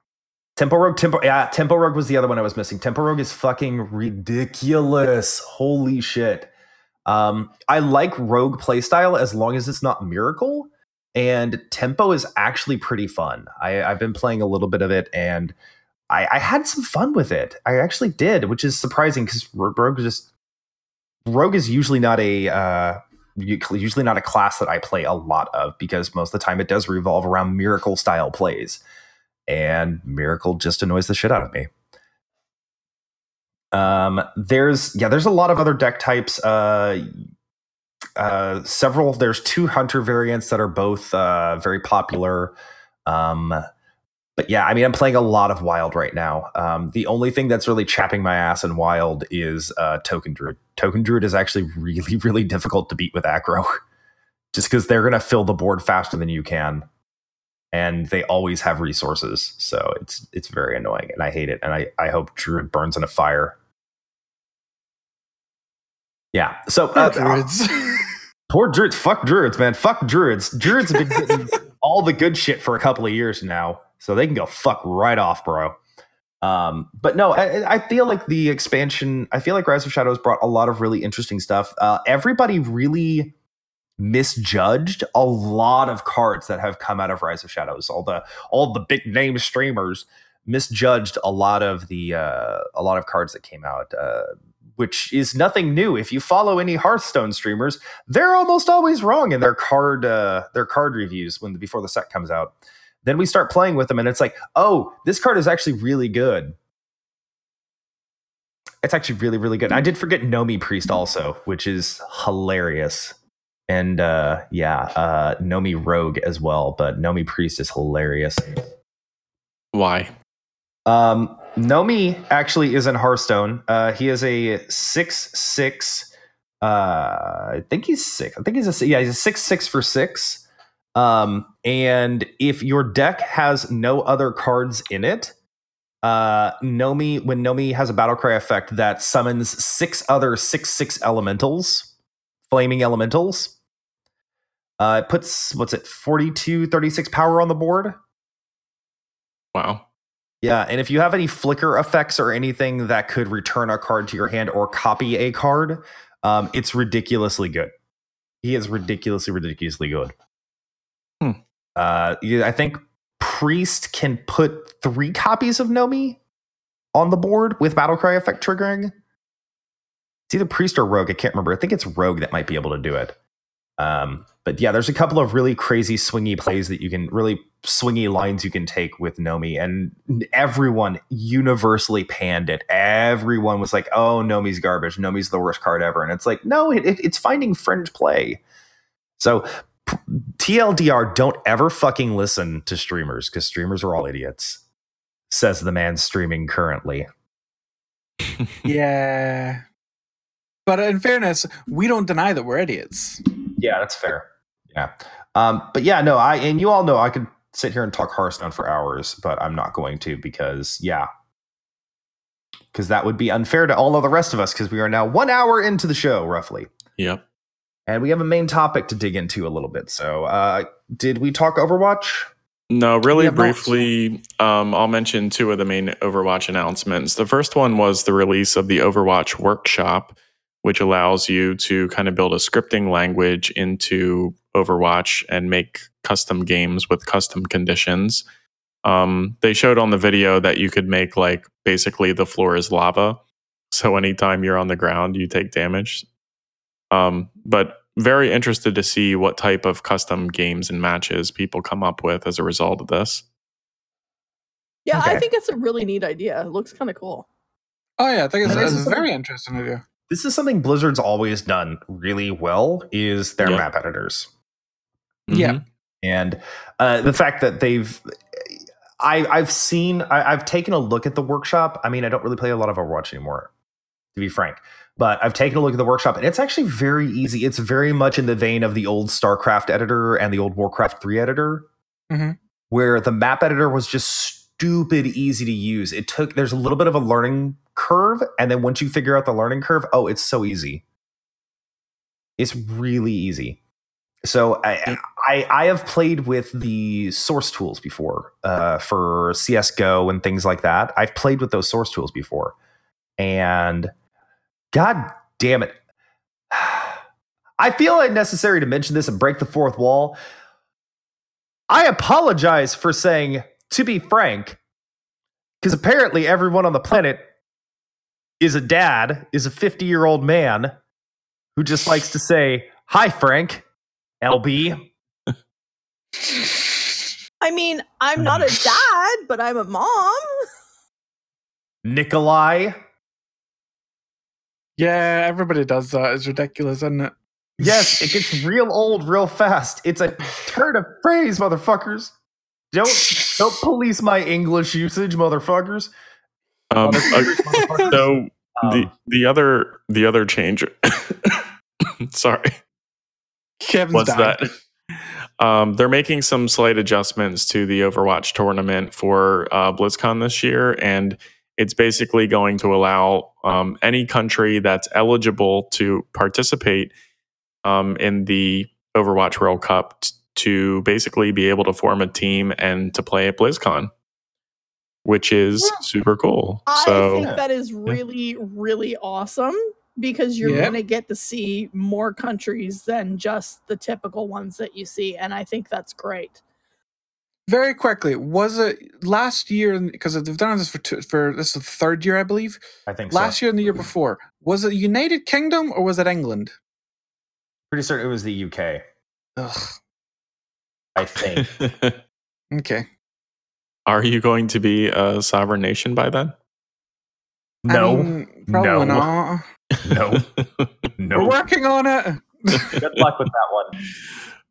S1: Tempo Rogue, Tempo, yeah, Tempo Rogue was the other one I was missing. Tempo Rogue is fucking ridiculous. Holy shit. Um, I like Rogue playstyle as long as it's not Miracle, and Tempo is actually pretty fun. I, I've been playing a little bit of it, and I, I had some fun with it. I actually did, which is surprising because Rogue is just Rogue is usually not a uh, usually not a class that I play a lot of because most of the time it does revolve around Miracle style plays and Miracle just annoys the shit out of me. Um, there's yeah, there's a lot of other deck types. Uh, uh, several. There's two Hunter variants that are both uh, very popular. Um, but yeah, I mean, I'm playing a lot of Wild right now. Um, the only thing that's really chapping my ass in Wild is uh, Token Druid. Token Druid is actually <laughs> really, really difficult to beat with aggro, <laughs> just because they're gonna fill the board faster than you can and they always have resources. So it's it's very annoying, and I hate it. And I I hope Druid burns in a fire. Yeah. So uh,
S4: Druids. <laughs>
S1: poor druids. Fuck druids, man. Fuck druids. Druids have been getting all the good shit for a couple of years now, so they can go fuck right off, bro. Um, but no, I, I feel like the expansion. I feel like Rise of Shadows brought a lot of really interesting stuff. Uh, everybody really misjudged a lot of cards that have come out of Rise of Shadows. All the all the big name streamers misjudged a lot of the uh, a lot of cards that came out, uh, which is nothing new. If you follow any Hearthstone streamers, they're almost always wrong in their card uh, their card reviews when before the set comes out. Then we start playing with them, and it's like, oh, this card is actually really good. It's actually really, really good. I did forget Nomi Priest also, which is hilarious and uh yeah uh nomi rogue as well but nomi priest is hilarious
S2: Why?
S1: um nomi actually is in hearthstone uh he is a six six uh i think he's six i think he's a yeah he's a six six for six um and if your deck has no other cards in it uh nomi when nomi has a battle cry effect that summons six other six six elementals flaming elementals uh, it puts what's it 42 36 power on the board.
S2: Wow.
S1: yeah and if you have any flicker effects or anything that could return a card to your hand or copy a card um, it's ridiculously good. He is ridiculously ridiculously good
S2: Hmm.
S1: uh, i think priest can put three copies of nomi on the board with battle cry effect triggering it's either priest or rogue. I can't remember. I think it's rogue that might be able to do it. Um, but yeah, there's a couple of really crazy swingy plays that you can really swingy lines you can take with Nomi, and everyone universally panned it. Everyone was like, "Oh, Nomi's garbage. Nomi's the worst card ever," and it's like, no, it, it, it's finding fringe play. So TLDR, don't ever fucking listen to streamers because streamers are all idiots. Says the man streaming currently. <laughs>
S4: yeah. But in fairness, we don't deny that we're idiots.
S1: Yeah, that's fair. Yeah. Um, but yeah, no, I and you all know I could sit here and talk Hearthstone for hours, but I'm not going to because yeah. Because that would be unfair to all of the rest of us because we are now one hour into the show, roughly.
S2: Yep.
S1: And we have a main topic to dig into a little bit. So uh did we talk Overwatch?
S2: No, really briefly, um, I'll mention two of the main Overwatch announcements. The first one was the release of the Overwatch Workshop, which allows you to kind of build a scripting language into Overwatch and make custom games with custom conditions. Um, they showed on the video that you could make like basically the floor is lava. So anytime you're on the ground, you take damage. Um, but very interested to see what type of custom games and matches people come up with as a result of this.
S3: Yeah,
S1: Okay.
S3: I think it's a really neat idea. It looks kind of cool.
S4: Oh yeah, I think it's, it's a very interesting idea.
S1: This is something Blizzard's always done really well is their
S2: Yeah.
S1: map editors.
S4: Yeah.
S2: Mhm.
S1: and uh, the fact that they've I, I've seen I, I've taken a look at the workshop. I mean, I don't really play a lot of Overwatch anymore, to be frank. But I've taken a look at the workshop, and it's actually very easy. It's very much in the vein of the old StarCraft editor and the old Warcraft three editor,
S4: Mhm.
S1: where the map editor was just stupid easy to use. It took there's a little bit of a learning curve, and then once you figure out the learning curve, oh, it's so easy. It's really easy. So I, I I have played with the source tools before uh, for CS:GO and things like that. I've played with those source tools before, and God damn it, <sighs> I feel it necessary to mention this and break the fourth wall. I apologize for saying, to be frank, because apparently everyone on the planet is a dad, is a 50 year old man who just likes to say, Hi, Frank, LB. <laughs>
S3: I mean, I'm not a dad, but I'm a mom.
S1: Nikolai.
S4: Yeah, everybody does that. It's ridiculous, isn't it?
S1: Yes, it gets real old real fast. It's a turn of phrase, motherfuckers. Don't don't police my English usage, motherfuckers.
S2: Um,
S1: Motherfuckers,
S2: uh,
S1: motherfuckers.
S2: so the
S1: Um,
S2: the other the other change, <coughs> sorry,
S4: Kevin's
S2: was
S4: died.
S2: that um, they're making some slight adjustments to the Overwatch tournament for uh, BlizzCon this year, and it's basically going to allow um, any country that's eligible to participate um, in the Overwatch World Cup t- to basically be able to form a team and to play at BlizzCon, which is
S3: Yeah.
S2: super cool.
S3: I
S2: so
S3: think that is really, really awesome because you're
S4: Yeah.
S3: going to get to see more countries than just the typical ones that you see. And I think that's great.
S4: Very quickly, was it last year? Because they've done this for two, for this is the third year, I believe.
S1: I think so.
S4: Last year and the year mm-hmm. before, was it United Kingdom or was it England?
S1: Pretty certain it was the UK.
S4: Ugh.
S1: I think. <laughs>
S4: Okay.
S2: Are you going to be a sovereign nation by then?
S4: I
S1: No,
S4: mean, probably
S1: no.
S4: not.
S1: no, <laughs> no
S4: We're
S1: no.
S4: working on it.
S1: Good luck with that one. <laughs>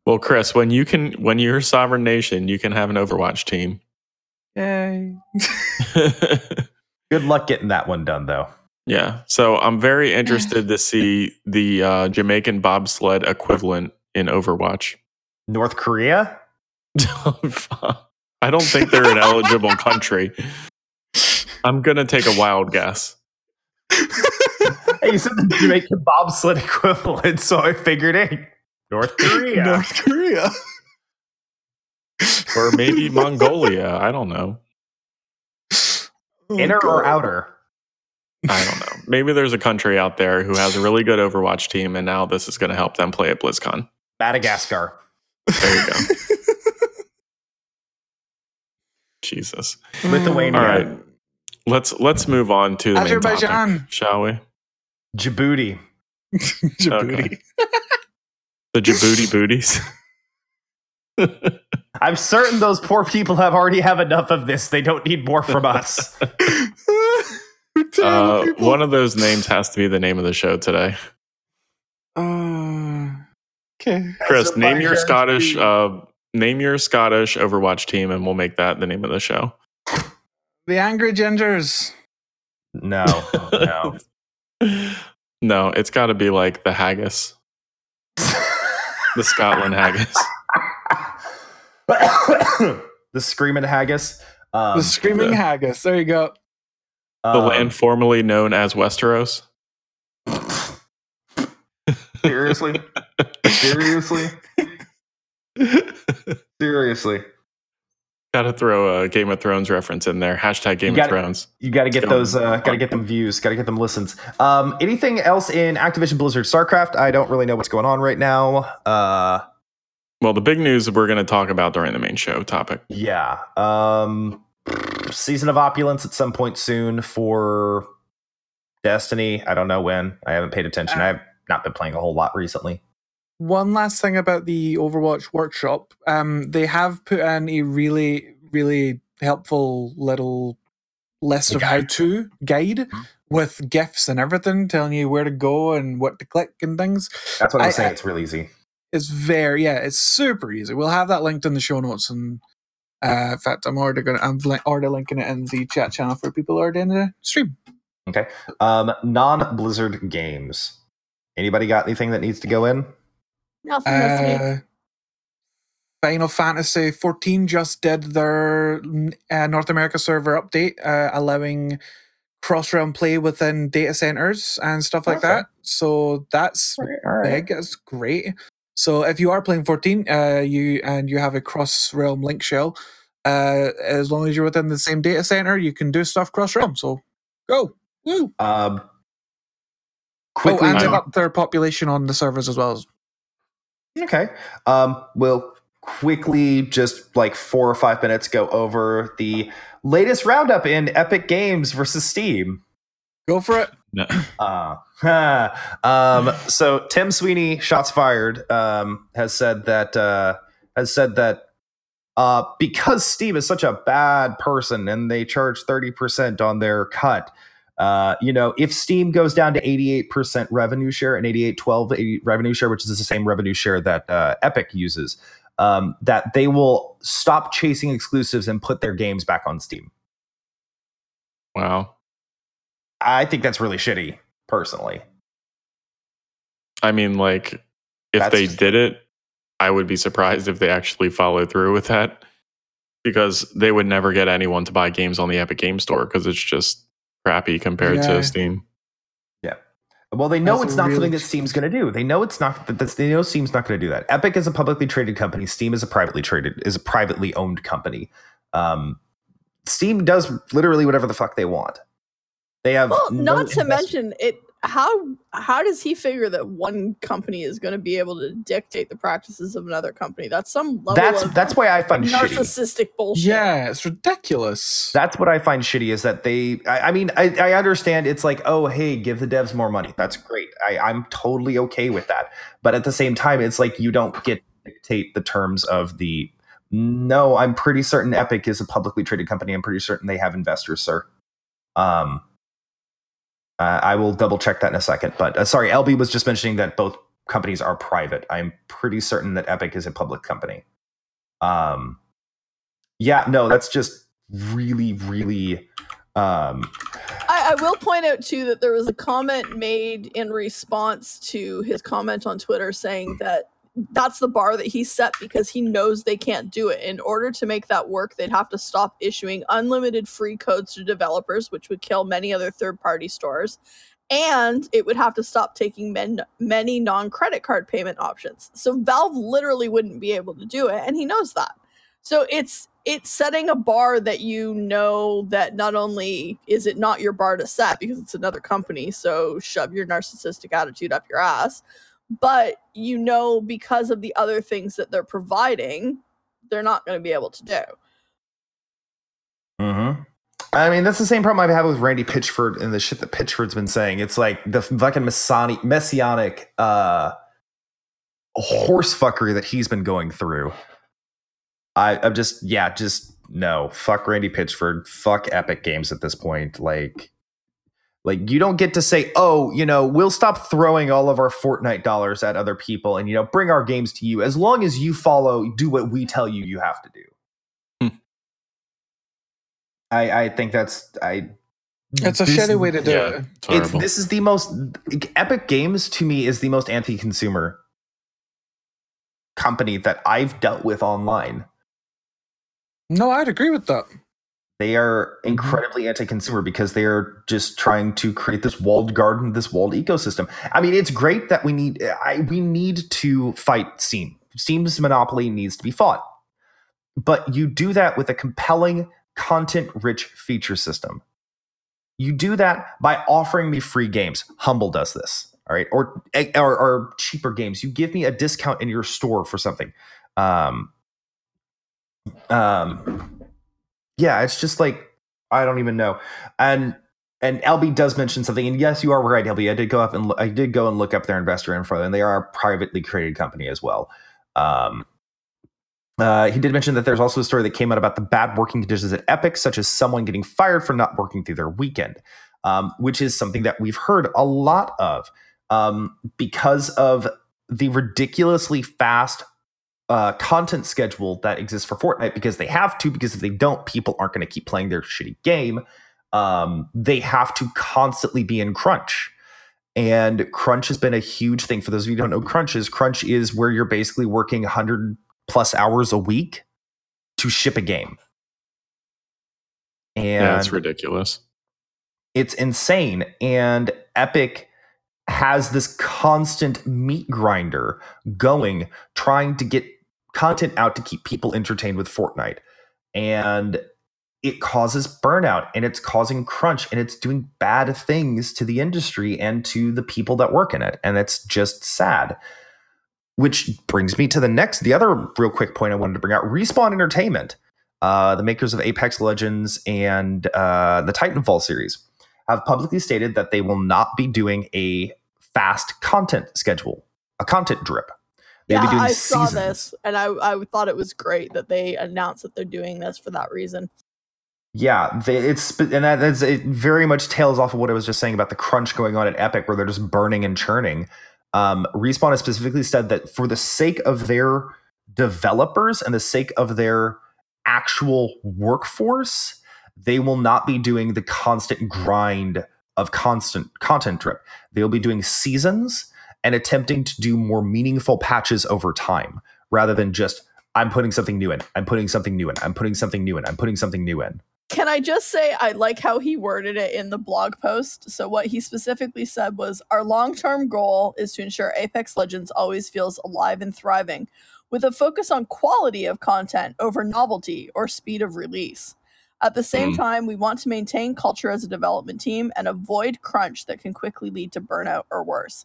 S2: well, Chris, when you can, when you're a sovereign nation, you can have an Overwatch team.
S4: Yay. <laughs>
S1: Good luck getting that one done, though.
S2: yeah. So I'm very <sighs> interested to see the uh, Jamaican bobsled equivalent in Overwatch.
S1: North Korea. <laughs>
S2: I don't think they're an eligible country. I'm gonna take a wild guess. <laughs>
S1: Hey, you said the Jamaican bobsled equivalent, so I figured, hey, North <laughs> Korea.
S4: North Korea.
S2: Or maybe <laughs> Mongolia. I don't know.
S4: Oh,
S1: Inner or outer?
S2: I don't know. Maybe there's a country out there who has a really good Overwatch team, and now this is going to help them play at BlizzCon.
S1: Madagascar.
S2: There you go. <laughs> Jesus.
S1: Lithuania.
S2: All right. Let's let's move on to the main topic,
S4: Azerbaijan.
S2: shall we?
S1: Djibouti.
S4: Djibouti.
S2: The Djibouti <laughs> booties. <laughs>
S1: I'm certain those poor people have already have enough of this. They don't need more from us. <laughs>
S2: Uh, one of those names has to be the name of the show today.
S4: Uh, okay.
S2: Chris, name your Scottish uh, name your Scottish Overwatch team, and we'll make that the name of the show.
S4: The Angry Gingers.
S1: No, no.
S2: no, it's got to be like the haggis, the Scotland haggis. <coughs>
S1: the screaming haggis. Um,
S4: the Screaming
S2: yeah.
S4: Haggis. There you go.
S2: The
S1: um,
S2: land formerly known as Westeros.
S1: Seriously, <laughs> seriously, <laughs> seriously.
S2: Got to throw a Game of Thrones reference in there. Hashtag Game of
S1: gotta-
S2: Thrones.
S1: You got to get those. Uh, got to get them views. Got to get them listens. Um, anything else in Activision Blizzard StarCraft? I don't really know what's going on right now. Uh,
S2: Well, the big news we're going to talk about during the main show topic.
S1: yeah. Um, season of opulence at some point soon for Destiny. I don't know when. I haven't paid attention. I've not been playing a whole lot recently.
S4: One last thing about the Overwatch workshop. Um, they have put in a really, really helpful little list of how to guide
S1: Mm-hmm.
S4: with GIFs and everything, telling you where to go and what to click and things.
S1: That's what I'm
S4: I-
S1: saying. It's real easy.
S4: It's very, yeah, it's super easy. We'll have that linked in the show notes. And uh, in fact, I'm already going I'm li- already linking it in the chat channel for people already in the stream. Okay.
S1: Um, non Blizzard games. Anybody got anything that needs to go in?
S3: Nothing this week.
S4: Uh, Final Fantasy 14 just did their uh, North America server update, uh, allowing cross realm play within data centers and stuff like
S1: Okay.
S4: that. So that's
S1: All right.
S4: big. It's great. So if you are playing 14, uh, you and you have a cross realm link shell, uh, as long as you're within the same data center, you can do stuff cross realm. So go. Woo.
S1: Um,
S4: Oh, and they've
S2: I'm-
S4: their population on the servers as well.
S1: Okay. Um, we'll quickly, just like four or five minutes, go over the latest roundup in Epic Games versus Steam.
S4: Go for it.
S2: No.
S1: Uh, <laughs> <laughs> um, so Tim Sweeney, shots fired, um, has said that uh, has said that uh, because Steam is such a bad person and they charge thirty percent on their cut. Uh, you know, if Steam goes down to 88% revenue share and 88 12 80 revenue share, which is the same revenue share that uh, Epic uses, um, that they will stop chasing exclusives and put their games back on Steam.
S2: Wow.
S1: I think that's really shitty, personally.
S2: I mean, like, if
S1: That's
S2: they
S1: just-
S2: did it, I would be surprised if they actually followed through with that because they would never get anyone to buy games on the Epic Game Store because it's just crappy compared
S4: Yeah.
S2: to Steam. Yeah.
S1: Well, they know
S4: That's
S1: it's not
S4: really
S1: something that
S4: sh-
S1: Steam's going to do. They know it's not that that's, they know Steam's not going to do that. Epic is a publicly traded company. Steam is a privately traded is a privately owned company. Um, Steam does literally whatever the fuck they want. They have
S3: Well,
S1: no
S3: not to mention it. How how does he figure that one company is going to be able to dictate the practices of another company? That's some level
S1: That's
S3: of
S1: that's why I find shitty.
S3: narcissistic bullshit.
S4: Yeah, it's ridiculous.
S1: That's what I find shitty is that they. I, I mean, I, I understand it's like, oh, hey, give the devs more money. That's great. I, I'm totally okay with that. But at the same time, it's like you don't get to dictate the terms of the. No, I'm pretty certain Epic is a publicly traded company. I'm pretty certain they have investors, sir. Um, uh, I will double check that in a second. But uh, sorry, LB was just mentioning that both companies are private. I'm pretty certain that Epic is a public company. Um, yeah, no, that's just really, really. Um,
S3: I, I will point out too that there was a comment made in response to his comment on Twitter saying that that's the bar that he set because he knows they can't do it. In order to make that work, they'd have to stop issuing unlimited free codes to developers, which would kill many other third party stores. And it would have to stop taking men, many non credit card payment options. So Valve literally wouldn't be able to do it. And he knows that. So it's it's setting a bar that you know that not only is it not your bar to set because it's another company, so shove your narcissistic attitude up your ass, but you know because of the other things that they're providing, they're not going to be able to do.
S1: mhm. I mean, that's the same problem I've had with Randy Pitchford and the shit that Pitchford's been saying. It's like the fucking messianic, messianic uh, horse fuckery that he's been going through. I, I'm just, yeah, just no. Fuck Randy Pitchford. Fuck Epic Games at this point. Like, like you don't get to say, oh, you know, we'll stop throwing all of our Fortnite dollars at other people and you know bring our games to you as long as you follow, do what we tell you you have to do.
S2: Hmm.
S1: I I think that's I.
S4: It's a
S1: this-
S4: shitty way to do
S2: Yeah.
S4: it.
S2: It's
S1: It's this is the most Epic Games to me is the most anti-consumer company that I've dealt with online.
S4: No, I'd agree with that.
S1: They are
S4: Mm-hmm.
S1: incredibly anti-consumer because they are just trying to create this walled garden, this walled ecosystem. I mean, it's great that we need I, we need to fight Steam. Steam's monopoly needs to be fought, but you do that with a compelling, content-rich feature system. You do that by offering me free games. Humble does this, all right, or or, or cheaper games. You give me a discount in your store for something. Um, um, yeah, it's just like I don't even know. And and LB does mention something, and yes, you are right, LB. I did go up and lo- I did go and look up their investor info, and they are a privately created company as well. Um, uh, he did mention that there's also a story that came out about the bad working conditions at Epic, such as someone getting fired for not working through their weekend, um, which is something that we've heard a lot of um, because of the ridiculously fast uh, content schedule that exists for Fortnite because they have to, because if they don't, people aren't going to keep playing their shitty game. Um, they have to constantly be in crunch. And crunch has been a huge thing. For those of you who don't know, crunch is crunch is where you're basically working 100 plus hours a week to ship a game. And
S2: yeah, it's ridiculous.
S1: it's insane. And Epic has this constant meat grinder going, trying to get content out to keep people entertained with Fortnite. And it causes burnout and it's causing crunch and it's doing bad things to the industry and to the people that work in it. And it's just sad. Which brings me to the next, the other real quick point I wanted to bring out Respawn Entertainment, uh, the makers of Apex Legends and uh, the Titanfall series have publicly stated that they will not be doing a fast content schedule, a content drip. They'll
S3: yeah, I saw this, and I I thought it was great that they announced that they're doing this for that reason.
S1: Yeah, they, it's and that, that's it. Very much tails off of what I was just saying about the crunch going on at Epic, where they're just burning and churning. Um, Respawn has specifically said that for the sake of their developers and the sake of their actual workforce, they will not be doing the constant grind of constant content drip. They'll be doing seasons and attempting to do more meaningful patches over time rather than just I'm putting something new in, I'm putting something new in, I'm putting something new in, I'm putting something new in.
S3: Can I just say I like how he worded it in the blog post? So what he specifically said was our long-term goal is to ensure Apex Legends always feels alive and thriving with a focus on quality of content over novelty or speed of release. At the same
S2: Mm.
S3: time, we want to maintain culture as a development team and avoid crunch that can quickly lead to burnout or worse.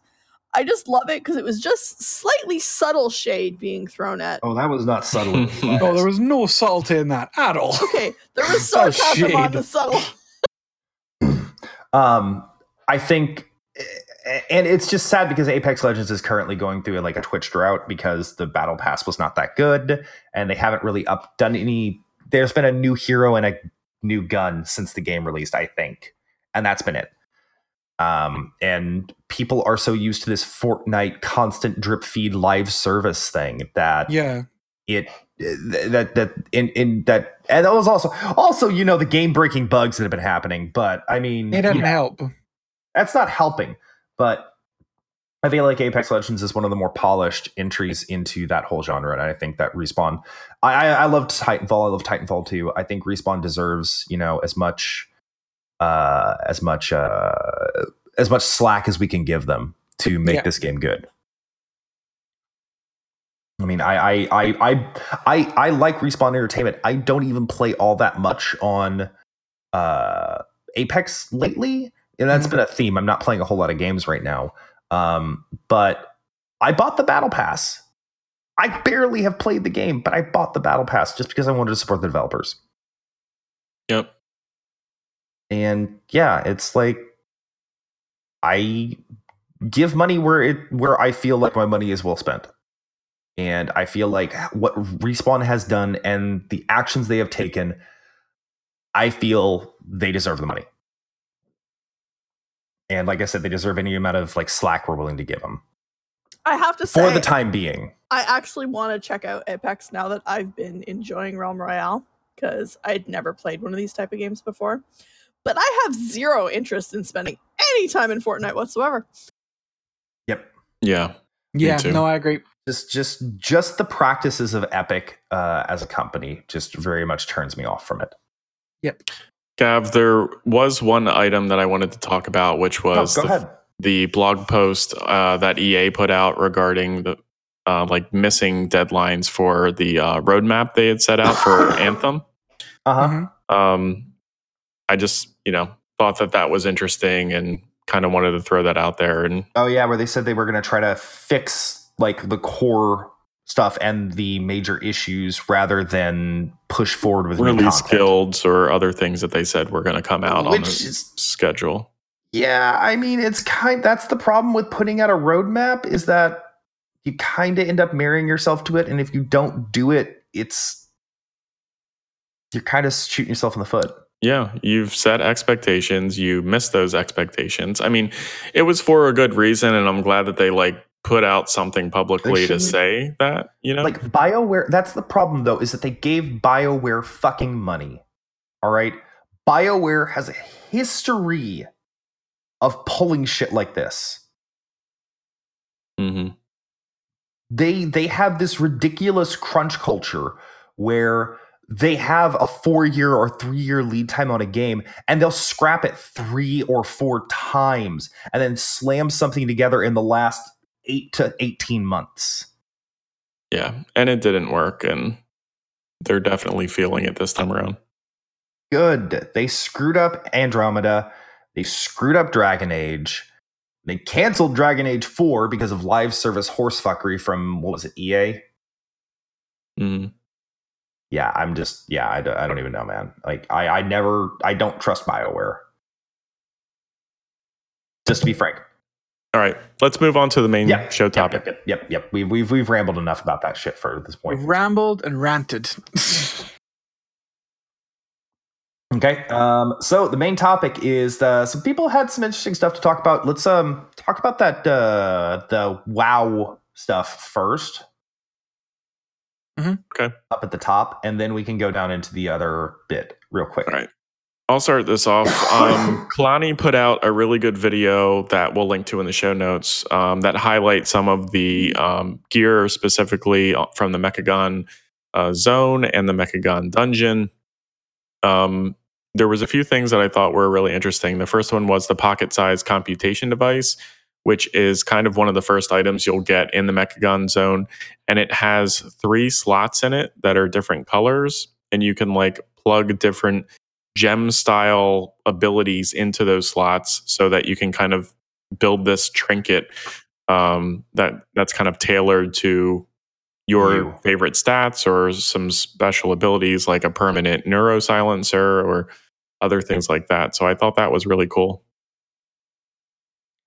S3: I just love it because it was just slightly subtle shade being thrown at.
S1: Oh, that was not subtle. <laughs>
S4: Oh, there was no subtlety in that at all. <laughs>
S3: Okay, there was <laughs>
S4: Oh,
S3: sarcasm on
S4: shade.
S3: the subtle.
S1: um, I think, and it's just sad because Apex Legends is currently going through like a Twitch drought because the battle pass was not that good, and they haven't really up done any. There's been a new hero and a new gun since the game released, I think, and that's been it. Um, and people are so used to this Fortnite constant drip feed live service thing that
S4: Yeah.
S1: it that that in in that and that was also also you know the game breaking bugs that have been happening but i mean
S4: It didn't
S1: yeah,
S4: help.
S1: that's not helping but i feel like apex legends is one of the more polished entries into that whole genre and i think that respawn i i, I loved titanfall i love titanfall too i think respawn deserves you know as much uh as much uh as much slack as we can give them to make
S4: Yeah.
S1: this game good I mean, I, I, I, I, I, I like Respawn Entertainment. I don't even play all that much on uh, Apex lately, and that's
S4: Mhm.
S1: been a theme. I'm not playing a whole lot of games right now, um, but I bought the Battle Pass. I barely have played the game, but I bought the Battle Pass just because I wanted to support the developers.
S2: Yep.
S1: And yeah, it's like I give money where it where I feel like my money is well spent. And I feel like what Respawn has done and the actions they have taken, I feel they deserve the money. And like I said, they deserve any amount of like slack we're willing to give them
S3: I have to say,
S1: for the time being.
S3: I actually want to check out Apex now that I've been enjoying Realm Royale because I'd never played one of these type of games before. But I have zero interest in spending any time in Fortnite whatsoever.
S1: Yep.
S2: Yeah.
S4: Yeah, no, I agree.
S1: Just just just the practices of Epic uh, as a company just very much turns me off from it. Yep.
S2: Gav, there was one item that I wanted to talk about, which
S1: Oh,
S2: was
S1: go
S2: the,
S1: ahead.
S2: the blog post uh, that EA put out regarding the uh, like missing deadlines for the uh, roadmap they had set out for <laughs> Anthem.
S1: Uh huh.
S4: Mhm.
S2: Um, I just you know thought that that was interesting and kind of wanted to throw that out there. And
S1: Oh yeah, where they said they were going to try to fix like the core stuff and the major issues rather than push forward with
S2: release guilds or other things that they said were going to come out on
S1: Which
S2: the
S1: is
S2: schedule.
S1: yeah, I mean it's kind that's the problem with putting out a roadmap is that you kind of end up marrying yourself to it and if you don't do it, it's you're kind of shooting yourself in the foot.
S2: Yeah, you've set expectations. You missed those expectations. I mean, it was for a good reason, and I'm glad that they like put out something publicly to say that. You know,
S1: Like BioWare, that's the problem though, is that they gave BioWare fucking money. All right? BioWare has a history of pulling shit like this.
S2: hmm
S1: They they have this ridiculous crunch culture where they have a 4-year or 3-year lead time on a game and they'll scrap it 3 or 4 times and then slam something together in the last 8 to 18 months.
S2: yeah, and it didn't work, and they're definitely feeling it this time around.
S1: good. They screwed up Andromeda. They screwed up Dragon Age. They canceled Dragon Age 4 because of live service horsefuckery from, what was it, EA?
S2: hmm
S1: Yeah, I'm just, yeah, I, don't- I don't even know, man. Like, I, I never, I don't trust BioWare. Just to be frank.
S2: All right, let's move on to the main
S1: Yeah.
S2: show topic.
S1: Yep, yep, yep, yep. We've, we've, we've rambled enough about that shit for this point.
S4: We've rambled and ranted. <laughs>
S1: Okay. Um, so the main topic is uh, some people had some interesting stuff to talk about. Let's um talk about that uh, the WoW stuff first.
S4: Mhm.
S2: Okay.
S1: Up at the top, and then we can go down into the other bit real quick.
S2: All right. I'll start this off. <coughs> Um, Kalani put out a really good video that we'll link to in the show notes um, that highlight some of the um, gear specifically from the Mechagon uh, zone and the Mechagon dungeon. Um, there was a few things that I thought were really interesting. The first one was the pocket-sized computation device, which is kind of one of the first items you'll get in the Mechagon zone, and it has three slots in it that are different colors, and you can like plug different gem style abilities into those slots so that you can kind of build this trinket um, that that's kind of tailored to your
S1: You.
S2: favorite stats or some special abilities like a permanent neuro silencer or other things like that. So I thought that was really cool.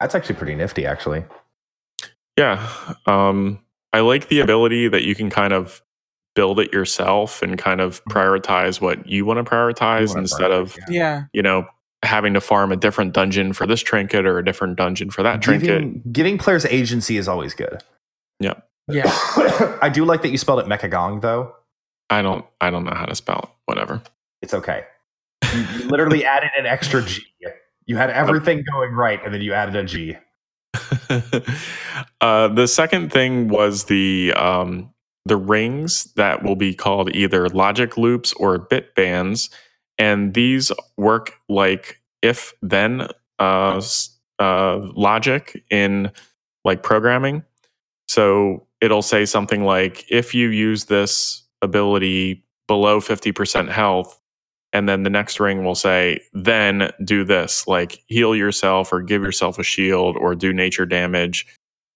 S1: That's actually pretty nifty, actually.
S2: Yeah. Um, I like the ability that you can kind of build it yourself and kind of prioritize what you want to prioritize
S1: wanna
S2: instead
S1: prioritize,
S2: of
S1: yeah.
S4: yeah.
S2: you know, having to farm a different dungeon for this trinket or a different dungeon for that trinket.
S1: Giving, giving players agency is always good.
S4: Yeah. Yeah. <coughs>
S1: I do like that you spelled it Mechagong, though.
S2: I don't I don't know how to spell it. Whatever.
S1: It's okay. You, you literally added an extra G. You had everything going right, and then you added a G. <laughs>
S2: uh, the second thing was the um, the rings that will be called either logic loops or bit bands, and these work like if then uh, uh, logic in like programming. So it'll say something like if you use this ability below 50% health and then the next ring will say then do this like heal yourself or give yourself a shield or do nature damage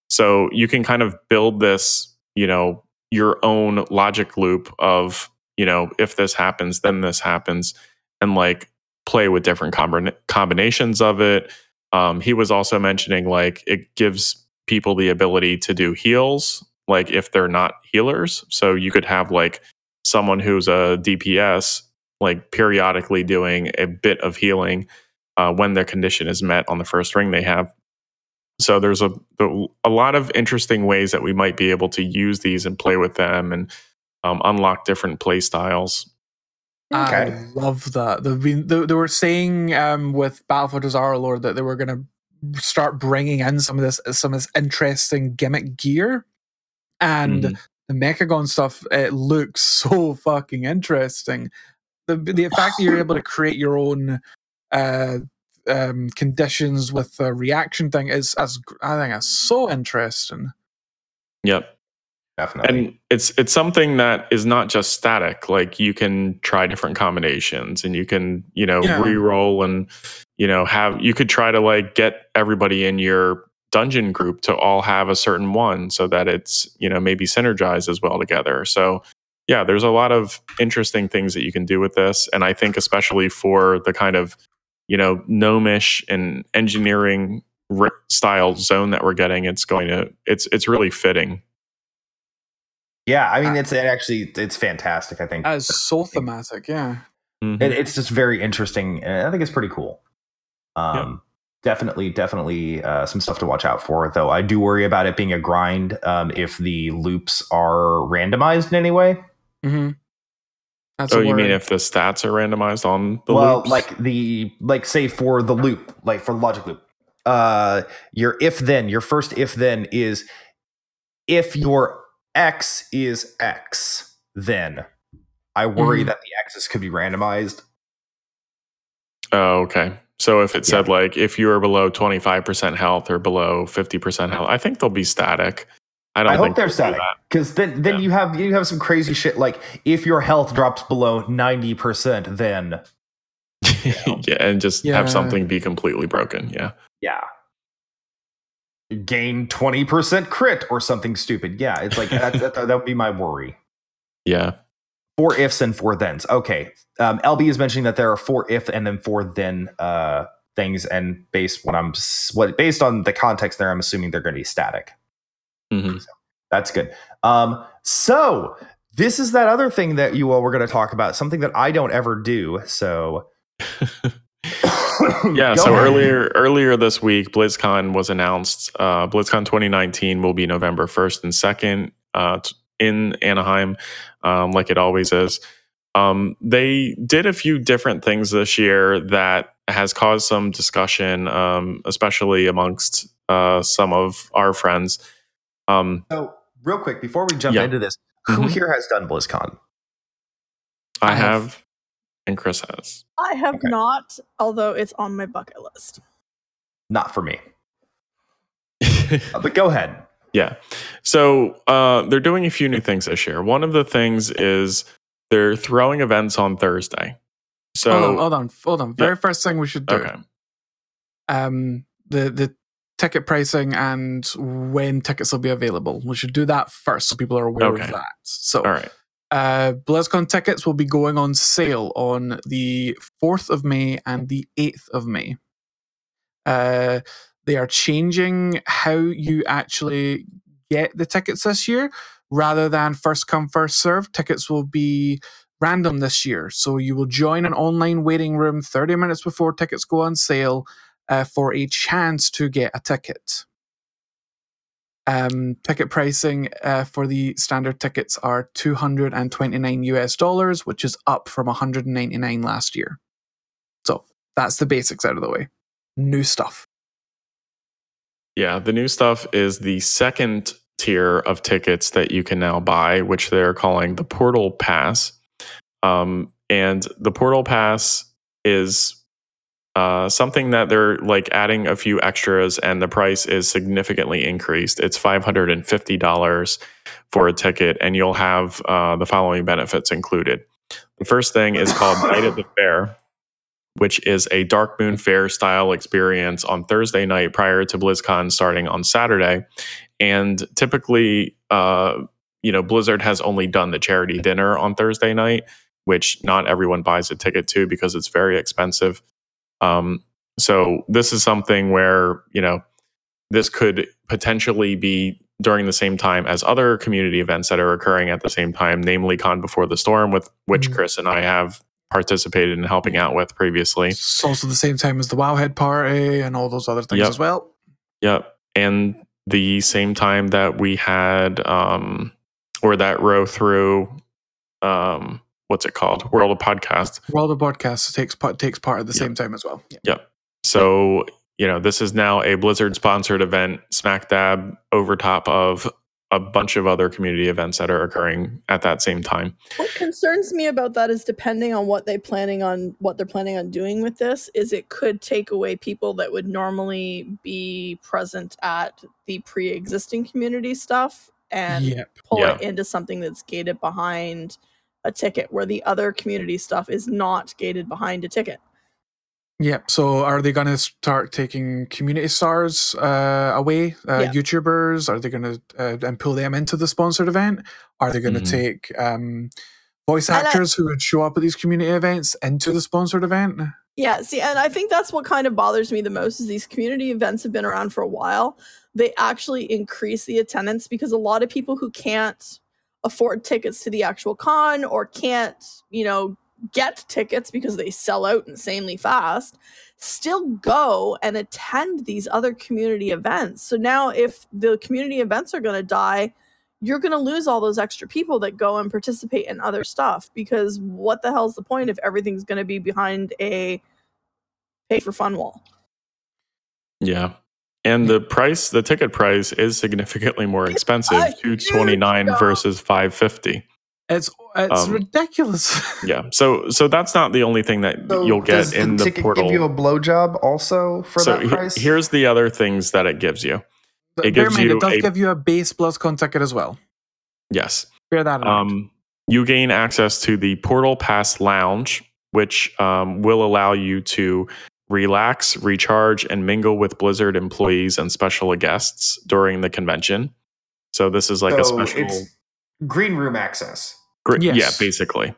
S2: so you can kind of build this you know your own logic loop of you know if this happens then this happens and like play with different combina- combinations of it. Um, he was also mentioning like it gives people the ability to do heals, like if they're not healers. So you could have like someone who's a DPS, like periodically doing a bit of healing uh, when their condition is met on the first ring they have. So there's a a lot of interesting ways that we might be able to use these and play with them and um, unlock different play styles.
S1: Okay.
S4: I love that. They've been they, they were saying um, with Battle for Dazar'alor that they were going to start bringing in some of this some of this interesting gimmick gear, and
S2: Mhm.
S4: the Mechagon stuff. It looks <laughs> so fucking interesting. The the fact that you're able to create your own uh, um, conditions with the reaction thing is as I think that's so interesting.
S2: Yep.
S1: Definitely.
S2: and it's it's something that is not just static like you can try different combinations and you can you know
S4: Yeah.
S2: re-roll and you know have you could try to like get everybody in your dungeon group to all have a certain one so that it's you know maybe synergize as well together so yeah there's a lot of interesting things that you can do with this and i think especially for the kind of you know gnomish and engineering style zone that we're getting it's going to it's it's really fitting
S1: yeah, I mean, it's it actually it's fantastic. I think
S4: As so thematic. Yeah.
S2: Mhm.
S1: it, it's just very interesting, and I think it's pretty cool. Um, definitely, definitely uh, some stuff to watch out for. Though I do worry about it being a grind um, if the loops are randomized in any way.
S4: Mm-hmm. That's
S2: Oh,
S4: a
S2: you mean if the stats are randomized on the
S1: well,
S2: loops?
S1: like the like say for the loop, like for the logic loop, uh, your if then your first if then is if your x is x, then I worry
S4: Mhm.
S1: that the x's could be randomized.
S2: oh, okay. So if it
S1: Yeah.
S2: said like if you are below twenty five percent health or below fifty percent health, I think they'll be static. I don't
S1: I hope they're
S2: they'll
S1: static because then then
S2: Yeah.
S1: you have you have some crazy shit like if your health drops below ninety percent, then <laughs>
S2: yeah, and just
S4: Yeah.
S2: have something be completely broken. Yeah.
S1: yeah, gain twenty percent crit or something stupid. Yeah, it's like that, that, that would be my worry. <laughs>
S2: Yeah.
S1: Four ifs and four thens. Okay, um, LB is mentioning that there are four if and then four then uh, things, and based what I'm what based on the context there, I'm assuming they're going to be static.
S2: Hmm
S1: That's good. Um, so this is that other thing that you all were going to talk about, something that I don't ever do. So <laughs>
S2: Yeah, <coughs> so
S1: ahead.
S2: earlier earlier this week, BlizzCon was announced. Uh, BlizzCon 2019 will be November 1st and 2nd uh, in Anaheim, um, like it always is. Um, they did a few different things this year that has caused some discussion, um, especially amongst uh, some of our friends. Um,
S1: So, real quick, before we jump
S2: Yeah.
S1: into this, who
S2: Mhm.
S1: here has done BlizzCon?
S2: I
S4: I have-
S2: have, and Chris has.
S3: I have
S1: Okay.
S3: not, although it's on my bucket list.
S1: Not for me. <laughs> Uh, but go ahead.
S2: Yeah. So uh, they're doing a few new things this year. One of the things is they're throwing events on Thursday. So
S4: hold on, hold on, hold on. Very first thing we should do.
S2: okay,
S4: Um, the the ticket pricing and when tickets will be available. We should do that first, so people are aware
S2: Okay.
S4: of that. So,
S2: all right.
S4: uh, BlizzCon tickets will be going on sale on the 4th of May and the 8th of May. Uh, they are changing how you actually get the tickets this year. Rather than first come, first serve, tickets will be random this year. So you will join an online waiting room 30 minutes before tickets go on sale uh, for a chance to get a ticket. Um, ticket pricing uh, for the standard tickets are 229 US dollars, which is up from 199 last year. So that's the basics out of the way. New stuff.
S2: Yeah, the new stuff is the second tier of tickets that you can now buy, which they're calling the Portal Pass. Um, and the Portal Pass is uh, something that they're like adding a few extras, and the price is significantly increased. It's five hundred and fifty dollars for a ticket, and you'll have uh, the following benefits included. The first thing is called <coughs> Night at the Fair, which is a Darkmoon Faire style experience on Thursday night prior to BlizzCon starting on Saturday. And typically, uh, you know, Blizzard has only done the charity dinner on Thursday night. which not everyone buys a ticket to because it's very expensive. Um, so this is something where you know this could potentially be during the same time as other community events that are occurring at the same time, namely Con Before the Storm, with which
S4: Mhm.
S2: Chris and I have participated in helping out with previously.
S4: It's also the same time as the Wowhead Party and all those other things
S2: Yep.
S4: as well.
S2: Yep. And the same time that we had um or that row through um what's it called? World of Podcasts.
S4: World of Podcasts takes part takes part at the
S2: Yeah.
S4: same time as well. Yeah.
S2: Yep. So, you know, this is now a Blizzard sponsored event, smack dab over top of a bunch of other community events that are occurring at that same time.
S3: What concerns me about that is depending on what they planning on what they're planning on doing with this is it could take away people that would normally be present at the pre-existing community stuff and
S4: Yep.
S3: pull
S2: Yeah.
S3: it into something that's gated behind a ticket where the other community stuff is not gated behind a ticket.
S4: Yep. So are they going to start taking community stars uh, away, uh,
S3: Yeah.
S4: YouTubers? Are they going to uh, and pull them into the sponsored event? Are they going to
S2: Mhm.
S4: take um, voice
S3: And I-
S4: actors who would show up at these community events into the sponsored event?
S3: Yeah, see, and I think that's what kind of bothers me the most is these community events have been around for a while. They actually increase the attendance because a lot of people who can't afford tickets to the actual con or can't, you know, get tickets because they sell out insanely fast still go and attend these other community events. So now if the community events are going to die, you're going to lose all those extra people that go and participate in other stuff because what the hell's the point if everything's going to be behind a pay for fun wall?
S2: Yeah. And the price, the ticket price is significantly more expensive, two twenty nine versus five fifty.
S4: It's it's
S2: Um,
S4: ridiculous. <laughs>
S2: Yeah. So so that's not the only thing that you'll get
S1: does
S2: in
S1: the
S2: the, portal.
S1: give you a blowjob also for
S2: so
S1: that
S2: he-
S1: price?
S2: here's the other things that it gives you.
S4: But
S2: It
S4: bear in
S2: gives
S4: mind,
S2: you
S4: it does
S2: a-
S4: give you a base BlizzCon ticket as well.
S2: Yes.
S4: Bear that in mind.
S2: Um, you gain access to the Portal Pass Lounge, which um, will allow you to relax, recharge, and mingle with Blizzard employees and special guests during the convention. So this is like a special.
S1: it's green room access.
S2: Gr- Yeah, basically.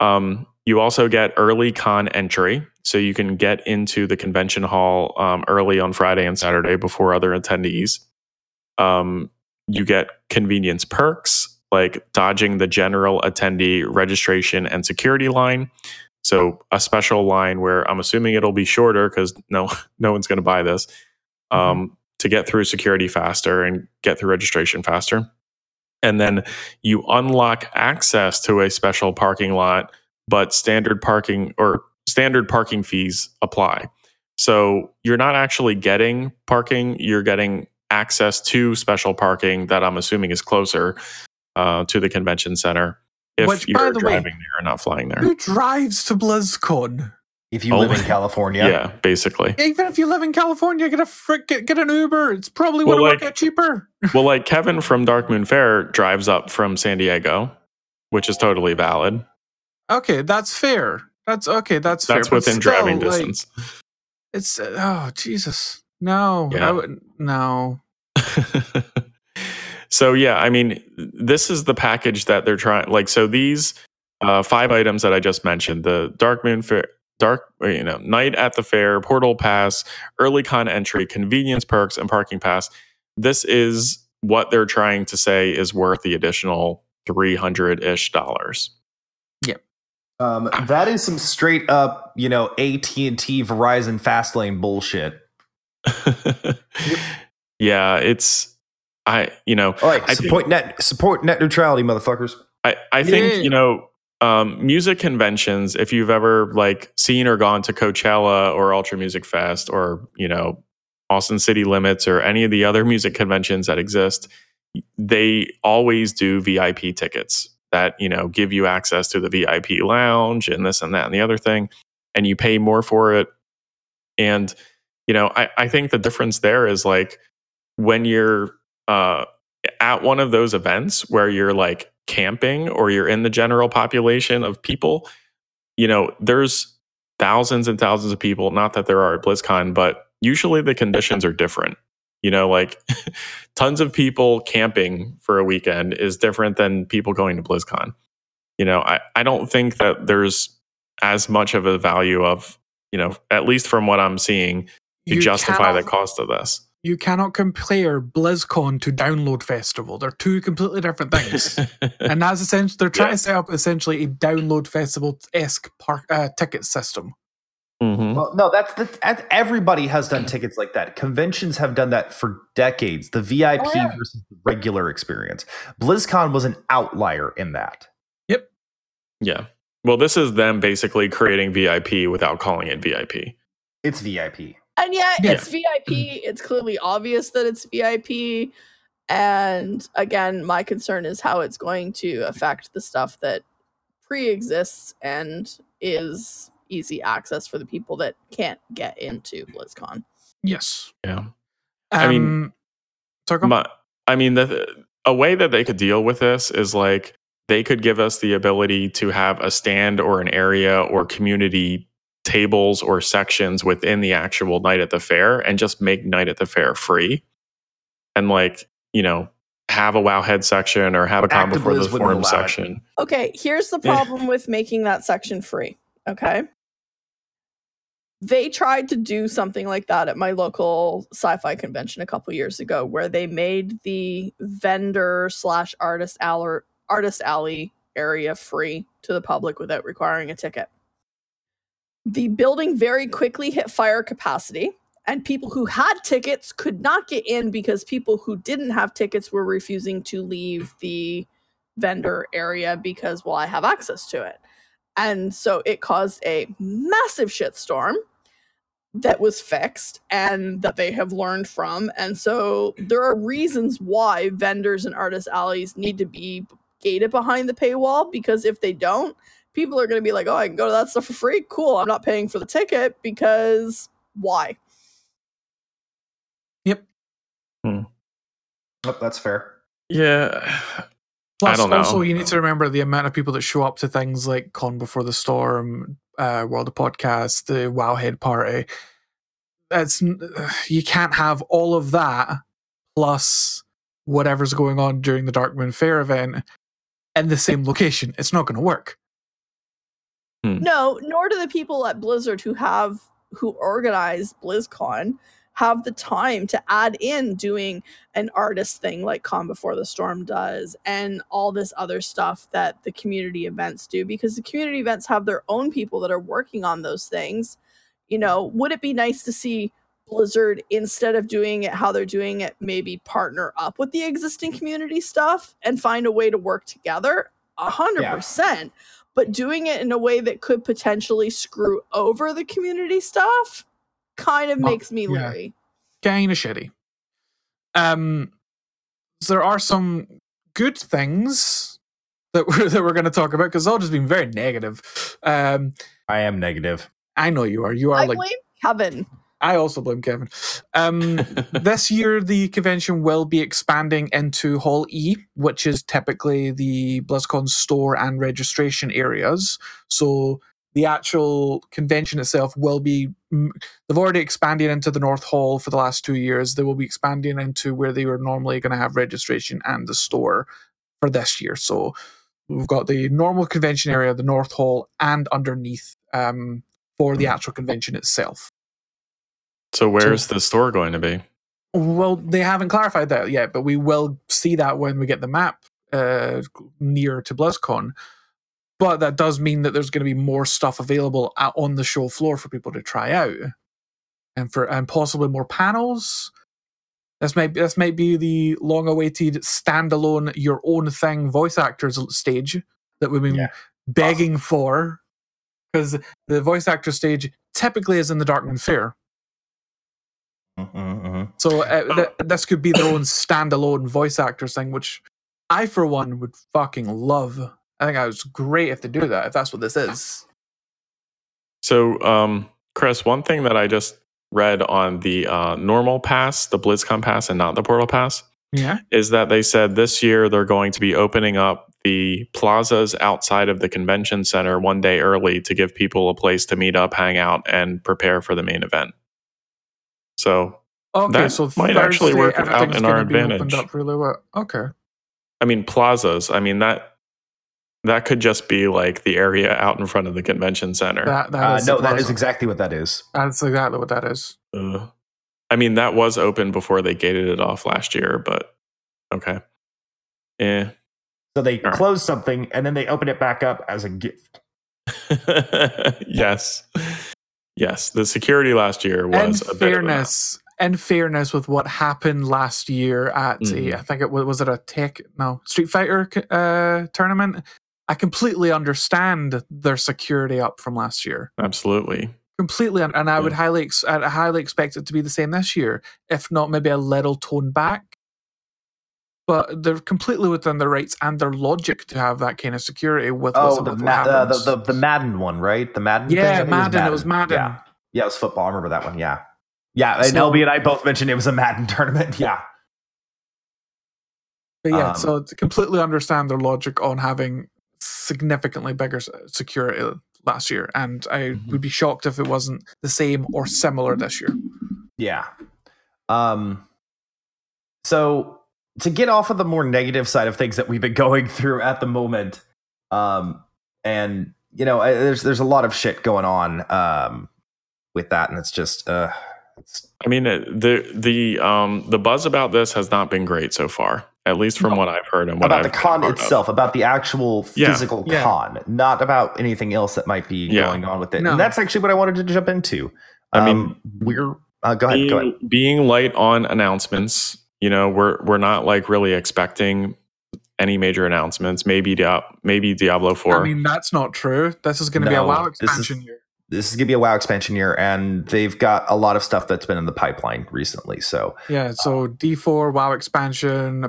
S2: Um, you also get early con entry, so you can get into the convention hall um, early on Friday and Saturday before other attendees. Um, you get convenience perks like dodging the general attendee registration and security line. So a special line where I'm assuming it'll be shorter because no <laughs> no one's going to buy this um, to get through security faster and get through registration faster. And then you unlock access to a special parking lot, but standard parking or standard parking fees apply. So you're not actually getting parking, you're getting access to special parking that I'm assuming is closer uh, to the convention center if
S4: Which, by
S2: you're
S4: the way-
S2: driving there and not flying there.
S4: Who drives to BlizzCon?
S1: If you
S2: Oh.
S1: live in California, <laughs>
S2: Yeah, basically.
S4: Even if you live in California, get a frick, get, get an Uber. It's probably
S2: Well,
S4: going to
S2: like-
S4: work out cheaper. <laughs>
S2: well, like Kevin from Darkmoon Faire drives up from San Diego, which is totally valid.
S4: Okay, that's fair. That's okay. That's fair.
S2: That's
S4: but
S2: within
S4: still,
S2: driving
S4: like,
S2: distance.
S4: it's uh, oh Jesus, no,
S2: Yeah.
S4: I would, no. <laughs>
S2: so yeah, I mean, this is the package that they're trying. Like, so these uh, five items that I just mentioned: the Darkmoon Faire, Dark, you know, Night at the Fair, Portal Pass, Early Con Entry, Convenience Perks, and Parking Pass. This is what they're trying to say is worth the additional three hundred ish dollars. Yep.
S1: um, that is some straight up, you know, AT and T, Verizon, Fastlane bullshit. <laughs>
S2: yeah, it's I, you know,
S1: All right,
S2: I think-
S1: support net, support net neutrality, motherfuckers.
S2: I, I think
S4: Yeah.
S2: you know um, music conventions. If you've ever like seen or gone to Coachella or Ultra Music Fest or you know Austin City Limits or any of the other <laughs> music conventions that exist, they always do VIP tickets that you know give you access to the VIP lounge and this and that and the other thing, and you pay more for it. And you know, I, I think the difference there is like when you're uh, at one of those events where you're like camping or you're in the general population of people, you know, there's thousands and thousands of people. Not that there are at BlizzCon, but usually the conditions are different. You know, like <laughs> tons of people camping for a weekend is different than people going to BlizzCon. you know, I, I don't think that there's as much of a value of, you know, at least from what I'm seeing, to
S4: You
S2: justify the cost of this.
S4: You cannot compare BlizzCon to Download Festival. They're two completely different things. <laughs> and that's essentially they're trying
S2: Yeah.
S4: to set up essentially a download festival esque uh, ticket system.
S2: Mhm.
S1: Well, no, that's, that's that's- everybody has done tickets like that. Conventions have done that for decades. The VIP
S3: Oh, yeah.
S1: versus the regular experience. BlizzCon was an outlier in that. Yep.
S2: Yeah. Well, this is them basically creating VIP without calling it VIP.
S1: It's VIP.
S3: And yet
S4: Yeah.
S3: it's VIP. It's clearly obvious that it's VIP. And again, my concern is how it's going to affect the stuff that pre exists and is easy access for the people that can't get into BlizzCon.
S4: Yes.
S2: Yeah.
S4: Um,
S2: I mean,
S4: sorry, go.
S2: My, I mean, the, a way that they could deal with this is like they could give us the ability to have a stand or an area or community tables or sections within the actual night at the fair and just make night at the fair free. And like, you know, have a Wowhead section or have a con
S1: Active
S2: before the forum
S1: allow it.
S2: section.
S3: Okay, here's the problem with making that section free. Okay. They tried to do something like that at my local sci-fi convention a couple years ago, where they made the vendor slash artist alley artist alley area free to the public without requiring a ticket. The building very quickly hit fire capacity, and people who had tickets could not get in because people who didn't have tickets were refusing to leave the vendor area because well i have access to it. And so it caused a massive shitstorm that was fixed and that they have learned from. And so there are reasons why vendors and artist alleys need to be gated behind the paywall because if they don't people are going to be like oh i can go to that stuff for free cool i'm not paying for the ticket because why
S1: Oh, that's fair.
S2: Yeah.
S4: Plus,
S2: don't know.
S4: also you need to remember the amount of people that show up to things like Con Before the Storm, uh, World of Podcast, the Wowhead Party. That's you can't have all of that plus whatever's going on during the Darkmoon Faire event in the same location. It's not going to work. Hmm.
S3: No, nor do the people at Blizzard who have who organize BlizzCon have the time to add in doing an artist thing like Con Before the Storm does and all this other stuff that the community events do because the community events have their own people that are working on those things. You know, would it be nice to see Blizzard instead of doing it how they're doing it maybe partner up with the existing community stuff and find a way to work together? A hundred percent but doing it in a way that could potentially screw over the community stuff kind of
S4: Well,
S3: makes me
S4: yeah.
S3: leery.
S4: Kind of shitty. Um, so there are some good things that we're <laughs> that we're going to talk about because all just been very negative. Um,
S1: I am negative.
S4: I know you are. You are
S3: I
S4: like
S3: blame Kevin.
S4: I also blame Kevin. Um, <laughs> this year, the convention will be expanding into Hall E, which is typically the BlizzCon store and registration areas. So the actual convention itself will be. mm, They've already expanded into the North Hall for the last two years. They will be expanding into where they were normally going to have registration and the store for this year. So we've got the normal convention area, the North Hall, and underneath um, for the actual convention itself.
S2: So where's the store going to be?
S4: Well, they haven't clarified that yet, but we will see that when we get the map uh, near to BlizzCon. But that does mean that there's going to be more stuff available out on the show floor for people to try out, and for and possibly more panels. This might this might be the long-awaited standalone your own thing voice actors stage that we've been
S1: Yeah.
S4: begging for, because the voice actor stage typically is in the Darkmoon Faire.
S1: Mm-hmm,
S4: So uh, th- this could be their own standalone voice actors thing, which I, for one, would fucking love. I think that was great if they do that, if that's what this is.
S2: So, um, Chris, one thing that I just read on the uh, normal pass, the BlizzCon pass, and not the Portal Pass,
S4: Yeah.
S2: is that they said this year they're going to be opening up the plazas outside of the convention center one day early to give people a place to meet up, hang out, and prepare for the main event. So,
S4: Okay,
S2: That
S4: so
S2: might actually work out in our
S4: gonna be opened
S2: advantage.
S4: Up really well. Okay.
S2: I mean, plazas. I mean that that could just be like the area out in front of the convention center.
S4: That, that
S1: Uh,
S4: is the
S1: no, that is exactly what that is.
S4: That's exactly what that is.
S2: Ugh. I mean, that was open before they gated it off last year, but okay. Yeah.
S1: So they
S2: All right.
S1: close something and then they open it back up as a gift. <laughs>
S2: yes. Yes. The security last year was
S4: in
S2: a bit of a mess.
S4: fairness, in fairness, with what happened last year at
S2: Mhm.
S4: a, I think it was, was it a Tech no Street Fighter uh, tournament. I completely understand their security up from last year.
S2: Absolutely.
S4: Completely, and I would highly, ex- I'd highly expect it to be the same this year, if not maybe a little toned back. But they're completely within their rights and their logic to have that kind of security with
S1: Oh, the, Ma- uh, the, the the Madden one, right? The Madden. thing?
S4: Yeah,
S1: think
S4: Madden. It was Madden.
S1: Yeah, yeah, it was football. I remember that one. Yeah, yeah. And
S4: So-
S1: LB and I both mentioned it was a Madden <laughs> tournament. Yeah,
S4: But yeah,
S1: Um,
S4: so to completely understand their logic on having significantly bigger security last year, and I
S1: Mhm.
S4: would be shocked if it wasn't the same or similar this year.
S1: yeah. Um. So to get off of the more negative side of things that we've been <laughs> going through at the moment, um, and you know, I- there's there's a lot of shit going on, um, with that, and it's just, uh, it's
S2: I mean, the the um the buzz about this has not been great so far, at least from what I've heard and what
S1: about
S2: I've
S1: the con
S2: part of.
S1: itself, about the actual physical
S4: Yeah.
S1: con, not about anything else that might be
S2: Yeah.
S1: going on with it.
S4: No.
S1: And that's actually what I wanted to jump into.
S2: I mean,
S1: Um, we're uh, go ahead, go ahead.
S2: being, being light on announcements, you know, we're we're not like really expecting any major announcements. Maybe Dia- maybe Diablo Four.
S4: I mean, that's not true. This is going to be a
S1: No,
S4: WoW
S1: this is-
S4: expansion year.
S1: This is gonna be a WoW expansion year, and they've got a lot of stuff that's been in the pipeline recently. So
S4: Yeah, so D4 WoW expansion,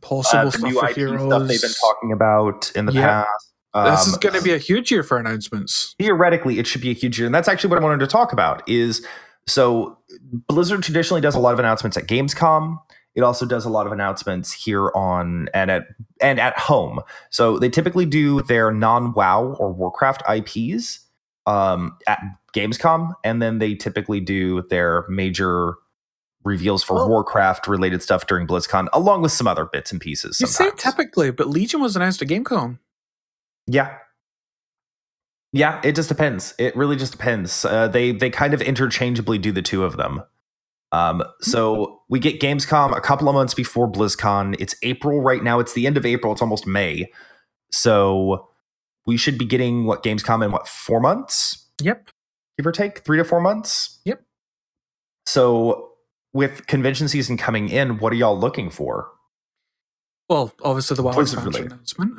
S4: possible
S1: uh, the
S4: stuff
S1: new
S4: for heroes.
S1: stuff they've been talking about in the
S4: Yeah.
S1: past.
S4: this
S1: Um,
S4: is going to be a huge year for announcements.
S1: theoretically it should be a huge year and that's actually what i wanted to talk about is so blizzard traditionally does a lot of announcements at gamescom it also does a lot of announcements here on and at and at home so they typically do their non-wow or warcraft ips um, at gamescom and then they typically do their major reveals for
S4: Well-
S1: warcraft related stuff during blizzcon along with some other bits and pieces
S4: You say typically, but Legion was announced at Gamescom.
S1: Yeah. Yeah, it just depends. It really just depends. Uh, they they kind of interchangeably do the two of them. Um, so we get Gamescom a couple of months before BlizzCon. It's April right now. It's the end of April. It's almost May. So we should be getting what Gamescom in what four months,
S4: Yep.
S1: give or take, three to four months.
S4: Yep.
S1: So with convention season coming in, what are y'all looking for?
S4: Well, obviously the expansion announcement.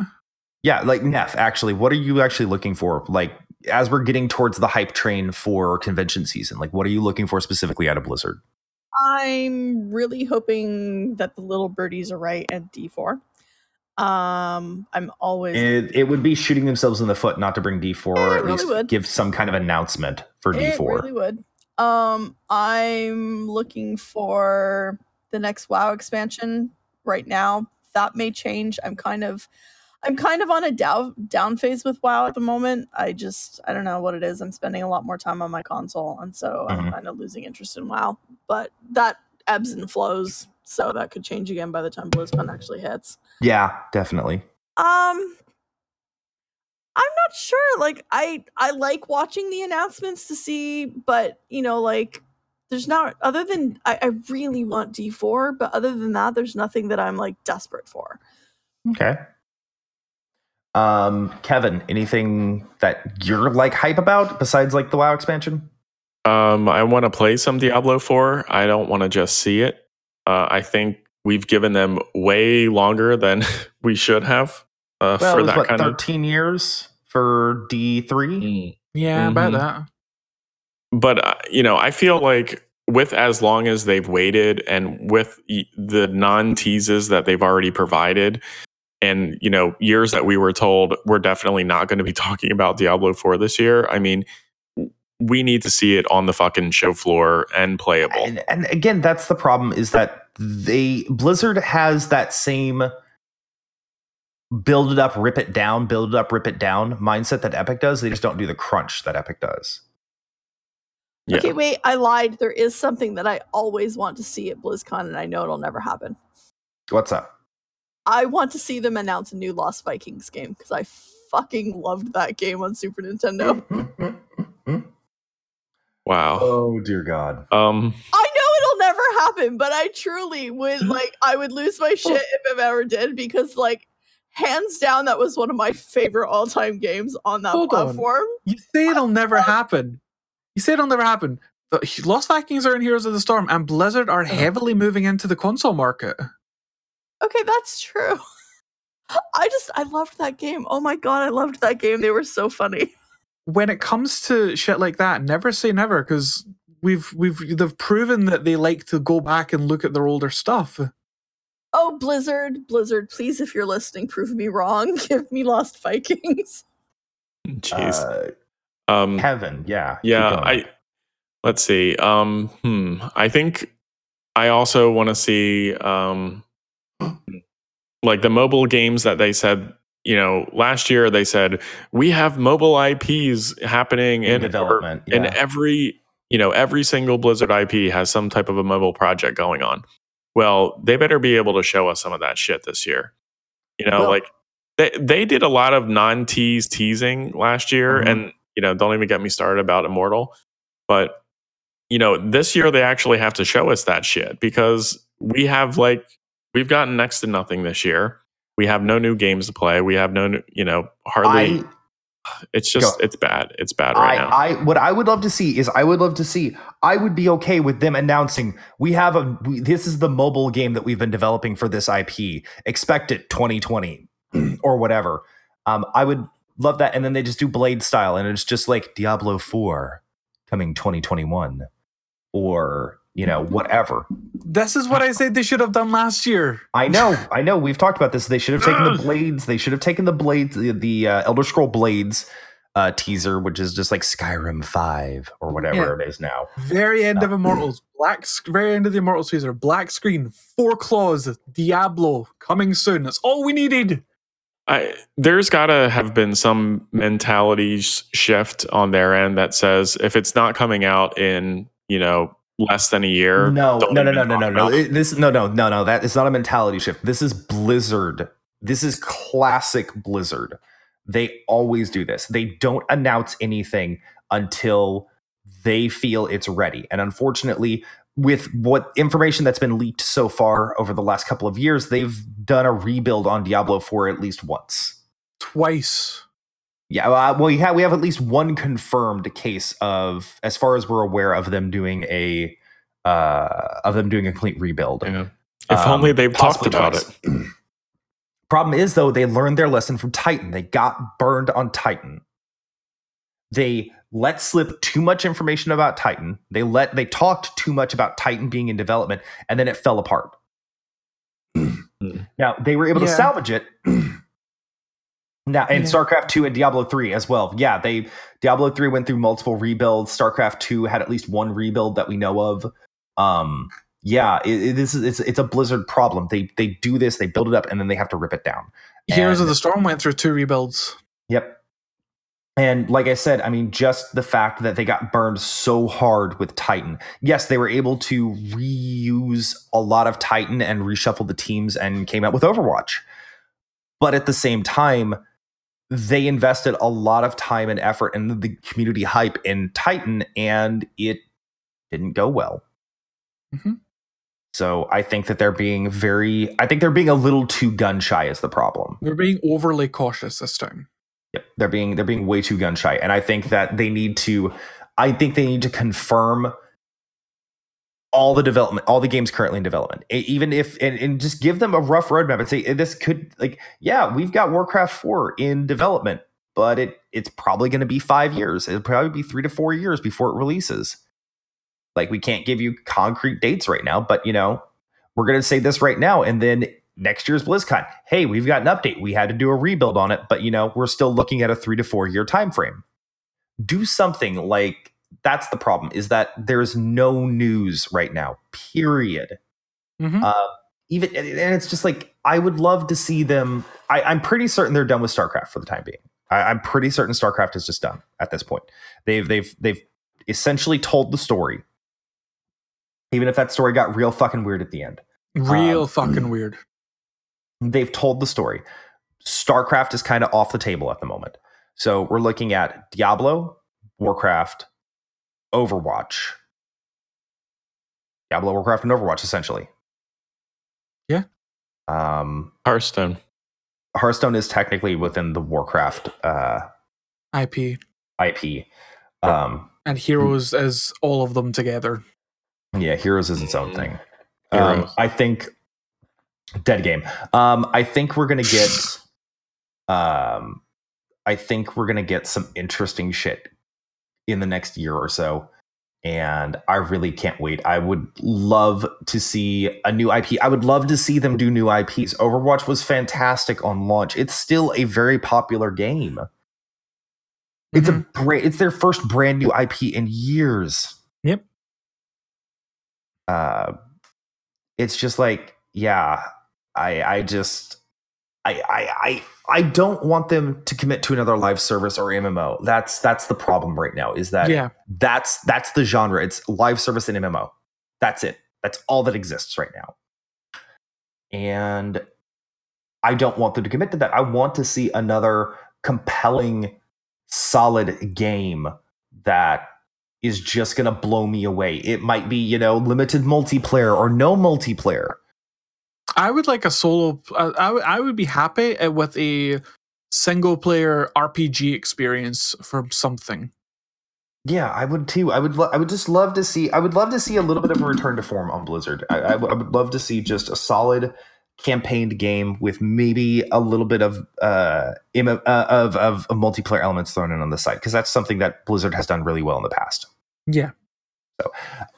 S1: Yeah, like Neth, actually, what are you actually looking for? Like, as we're getting towards the hype train for convention season, like, what are you looking for specifically out of Blizzard?
S3: I'm really hoping that the little birdies are right at D4. Um, I'm always
S1: It, it would be shooting themselves in the foot not to bring D4 or at
S3: really
S1: least
S3: would.
S1: give some kind of announcement for
S3: It
S1: D4.
S3: really would. Um, I'm looking for the next WoW expansion right now. That may change. I'm kind of I'm kind of on a down down phase with WoW at the moment. I just I don't know what it is. I'm spending a lot more time on my console, and so I'm
S1: Mhm.
S3: kind of losing interest in WoW. But that ebbs and flows, so that could change again by the time BlizzCon actually hits.
S1: yeah, definitely.
S3: Um I'm not sure. Like I I like watching the announcements to see, but you know, like there's not other than I, I really want D4, but other than that, there's nothing that I'm like desperate for.
S1: Okay. Um, Kevin, anything that you're like hype about besides like the WoW expansion?
S2: Um, I want to play some Diablo 4. I don't want to just see it. Uh, I think we've given them way longer than <laughs> we should have uh,
S1: Well,
S2: for
S1: it was
S2: that
S1: what,
S2: kind of.
S1: 13 years for D3?
S4: Yeah, about
S2: Mhm.
S4: that.
S2: But uh, you know, I feel like with as long as they've waited and with the non teases that they've already provided, and you know, years that we were told we're definitely not going to be <laughs> talking about Diablo 4 this year. I mean, we need to see it on the fucking show floor and playable.
S1: and, and again that's the problem is that they blizzard has that same build it up rip it down build it up rip it down mindset that epic does they just don't do the crunch that epic does
S2: Yeah.
S3: Okay, wait, I lied. There is something that I always want to see at BlizzCon, and I know it'll never happen.
S1: what's up
S3: I want to see them announce a new Lost Vikings game because I fucking loved that game on Super Nintendo. <laughs>
S2: Wow.
S1: oh dear God.
S2: Um,
S3: I know it'll never happen, but I truly would <gasps> like I would lose my shit if it ever did because like hands down that was one of my favorite all-time games on that
S4: Hold on.
S3: platform.
S4: You say it'll never happen. You say it'll never happen. The Lost Vikings are in Heroes of the Storm, and Blizzard are heavily moving into the console market.
S3: Okay, that's true. <laughs> I just I loved that game. Oh my god, I loved that game. They were so funny.
S4: When it comes to shit like that, never say never, because we've we've they've proven that they like to go back and look at their older stuff.
S3: Oh, Blizzard, Blizzard, please if you're listening, prove me wrong. <laughs> Give me Lost Vikings.
S2: jeez.
S1: Uh,
S2: um,
S1: Kevin, yeah.
S2: yeah. I. Let's see. Um, hmm. I think I also want to see um, <clears throat> like the mobile games that they said. You know, last year they said we have mobile IPs happening
S1: in
S2: in
S1: development.
S2: and
S1: yeah.
S2: every you know every single blizzard ip has some type of a mobile project going on well they better be able to show us some of that shit this year you know
S1: Well-
S2: like they, they did a lot of non-tease teasing last year
S1: Mhm.
S2: and you know don't even get me started about immortal but you know this year they actually have to show us that shit because we have like we've gotten next to nothing this year we have no new games to play we have no you know hardly
S1: I, <sighs>
S2: it's just
S1: Go.
S2: it's bad it's bad right
S1: I,
S2: now
S1: I, what I would love to see is I would love to see. I would be okay with them announcing we have a. We, this is the mobile game that we've been developing for this IP. Expect it 2020 <clears throat> or whatever. Um, I would love that, and then they just do Blade style, and it's just like Diablo 4 coming 2021, or you know whatever.
S4: This is what I said they should have done last year.
S1: I know, I know. We've talked about this. They should have taken the blades. They should have taken the blades, the, the uh, Elder Scroll Blades uh, teaser, which is just like Skyrim Five or whatever it is now.
S4: Very end of Immortals, black, very end of the Immortals teaser, black screen, four claws, Diablo coming soon. That's all we needed.
S2: I, there's got to have been some mentality shift on their end that says if it's not coming out in you know less than a year,
S1: No, no, no, no, no, no, no.
S2: about it.
S1: It- This no, no, no, no. That is not a mentality shift. This is Blizzard. This is classic Blizzard. They always do this. They don't announce anything until they feel it's ready. And unfortunately, with what information that's been leaked so far over the last couple of years, they've done a rebuild on Diablo 4 at least once.
S4: Twice.
S1: Yeah, well, we have we have at least one confirmed case of, as far as we're aware, of them doing a uh, of them doing a complete rebuild.
S2: Yeah. If
S1: Um,
S2: only they've talked about
S1: twice.
S2: it. <clears throat>
S1: Problem is, though, they learned their lesson from Titan. They got burned on Titan. They let slip too much information about Titan. They let they talked too much about Titan being in development, and then it fell apart. <clears throat> now they were able to salvage it. <clears throat> now and
S4: Yeah.
S1: StarCraft two and Diablo three as well. Yeah, they Diablo three went through multiple rebuilds. StarCraft two had at least one rebuild that we know of. Um, yeah, it, it, this is it's it's a Blizzard problem. They they do this, they build it up, and then they have to rip it down.
S4: Heroes of the Storm went through two rebuilds.
S1: Yep. And like I said, I mean, just the fact that they got burned so hard with Titan. Yes, they were able to reuse a lot of Titan and reshuffle the teams and came out with Overwatch. But at the same time, they invested a lot of time and effort and the community hype in Titan, and it didn't go well.
S4: Mhm.
S1: So I think that they're being very, I think they're being a little too gun shy, is the problem.
S4: They're being overly cautious this time.
S1: Yep, they're being they're being way too gun shy, and I think that they need to. I think they need to confirm all the development, all the games currently in development, even if and, and just give them a rough roadmap and say "Eh, this could like yeah we've got Warcraft four in development, but it it's probably going to be five years. It'll probably be three to four years before it releases. Like we can't give you concrete dates right now, but you know we're going to say this right now, and then next year's BlizzCon. Hey, we've got an update. We had to do a rebuild on it, but you know, we're still looking at a 3 to 4 year time frame. Do something like that's the problem is that there's no news right now. Period.
S4: Mhm.
S1: Uh, even and it's just like I would love to see them. I, I'm pretty certain they're done with StarCraft for the time being. I, I'm pretty certain StarCraft is just done at this point. They've they've they've essentially told the story. Even if that story got real fucking weird at the end
S4: Real
S1: Um,
S4: fucking weird.
S1: they've told the story StarCraft is kind of off the table at the moment. So we're looking at Diablo, Warcraft, Overwatch. Diablo, Warcraft, and Overwatch, essentially.
S4: Yeah.
S1: Um,
S2: Hearthstone.
S1: Hearthstone is technically within the Warcraft uh,
S4: IP
S1: IP. Um,
S4: and Heroes as all of them together.
S1: yeah, Heroes is its own
S2: Mm.
S1: thing. Um, I think dead game. Um, I think we're gonna get. Um, I think we're gonna get some interesting shit in the next year or so, and I really can't wait. I would love to see a new IP. I would love to see them do new IPs. Overwatch was fantastic on launch. It's still a very popular game. It's a great. It's their first brand new IP in years.
S4: Yep.
S1: Uh, it's just like, yeah, I, I just, I, I, I, I don't want them to commit to another live service or MMO. That's that's the problem right now. Is that
S4: yeah.
S1: that's that's the genre. It's live service and MMO. That's it. That's all that exists right now. And I don't want them to commit to that. I want to see another compelling, solid game that is just going to blow me away. It might be, you know, limited multiplayer or no multiplayer.
S4: I would like a solo. Uh, I would I would be happy uh, with a single player RPG experience from something.
S1: Yeah, I would too. I would. Lo- I would just love to see. I would love to see a little bit of a return to form on Blizzard. I, I, w- I would love to see just a solid campaigned game with maybe a little bit of uh, im- uh of, of of multiplayer elements thrown in on the site because that's something that Blizzard has done really well in the past.
S4: Yeah.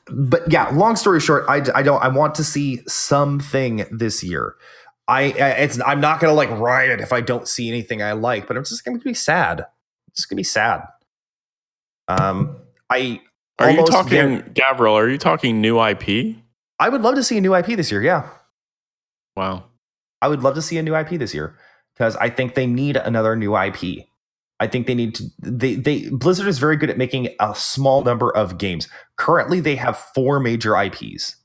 S1: But yeah, long story short, I, I don't. I want to see something this year. I it's. I'm not gonna like riot if I don't see anything I like, but I'm just gonna be sad. It's gonna be sad. Um, I
S2: Are you talking,
S1: guar-
S2: Gavriil? Are you talking new IP?
S1: I would love to see a new IP this year. Yeah,
S2: Wow.
S1: I would love to see a new IP this year because I think they need another new IP. I think they need to. They they Blizzard is very good at making a small number of games. Currently, they have four major IPs.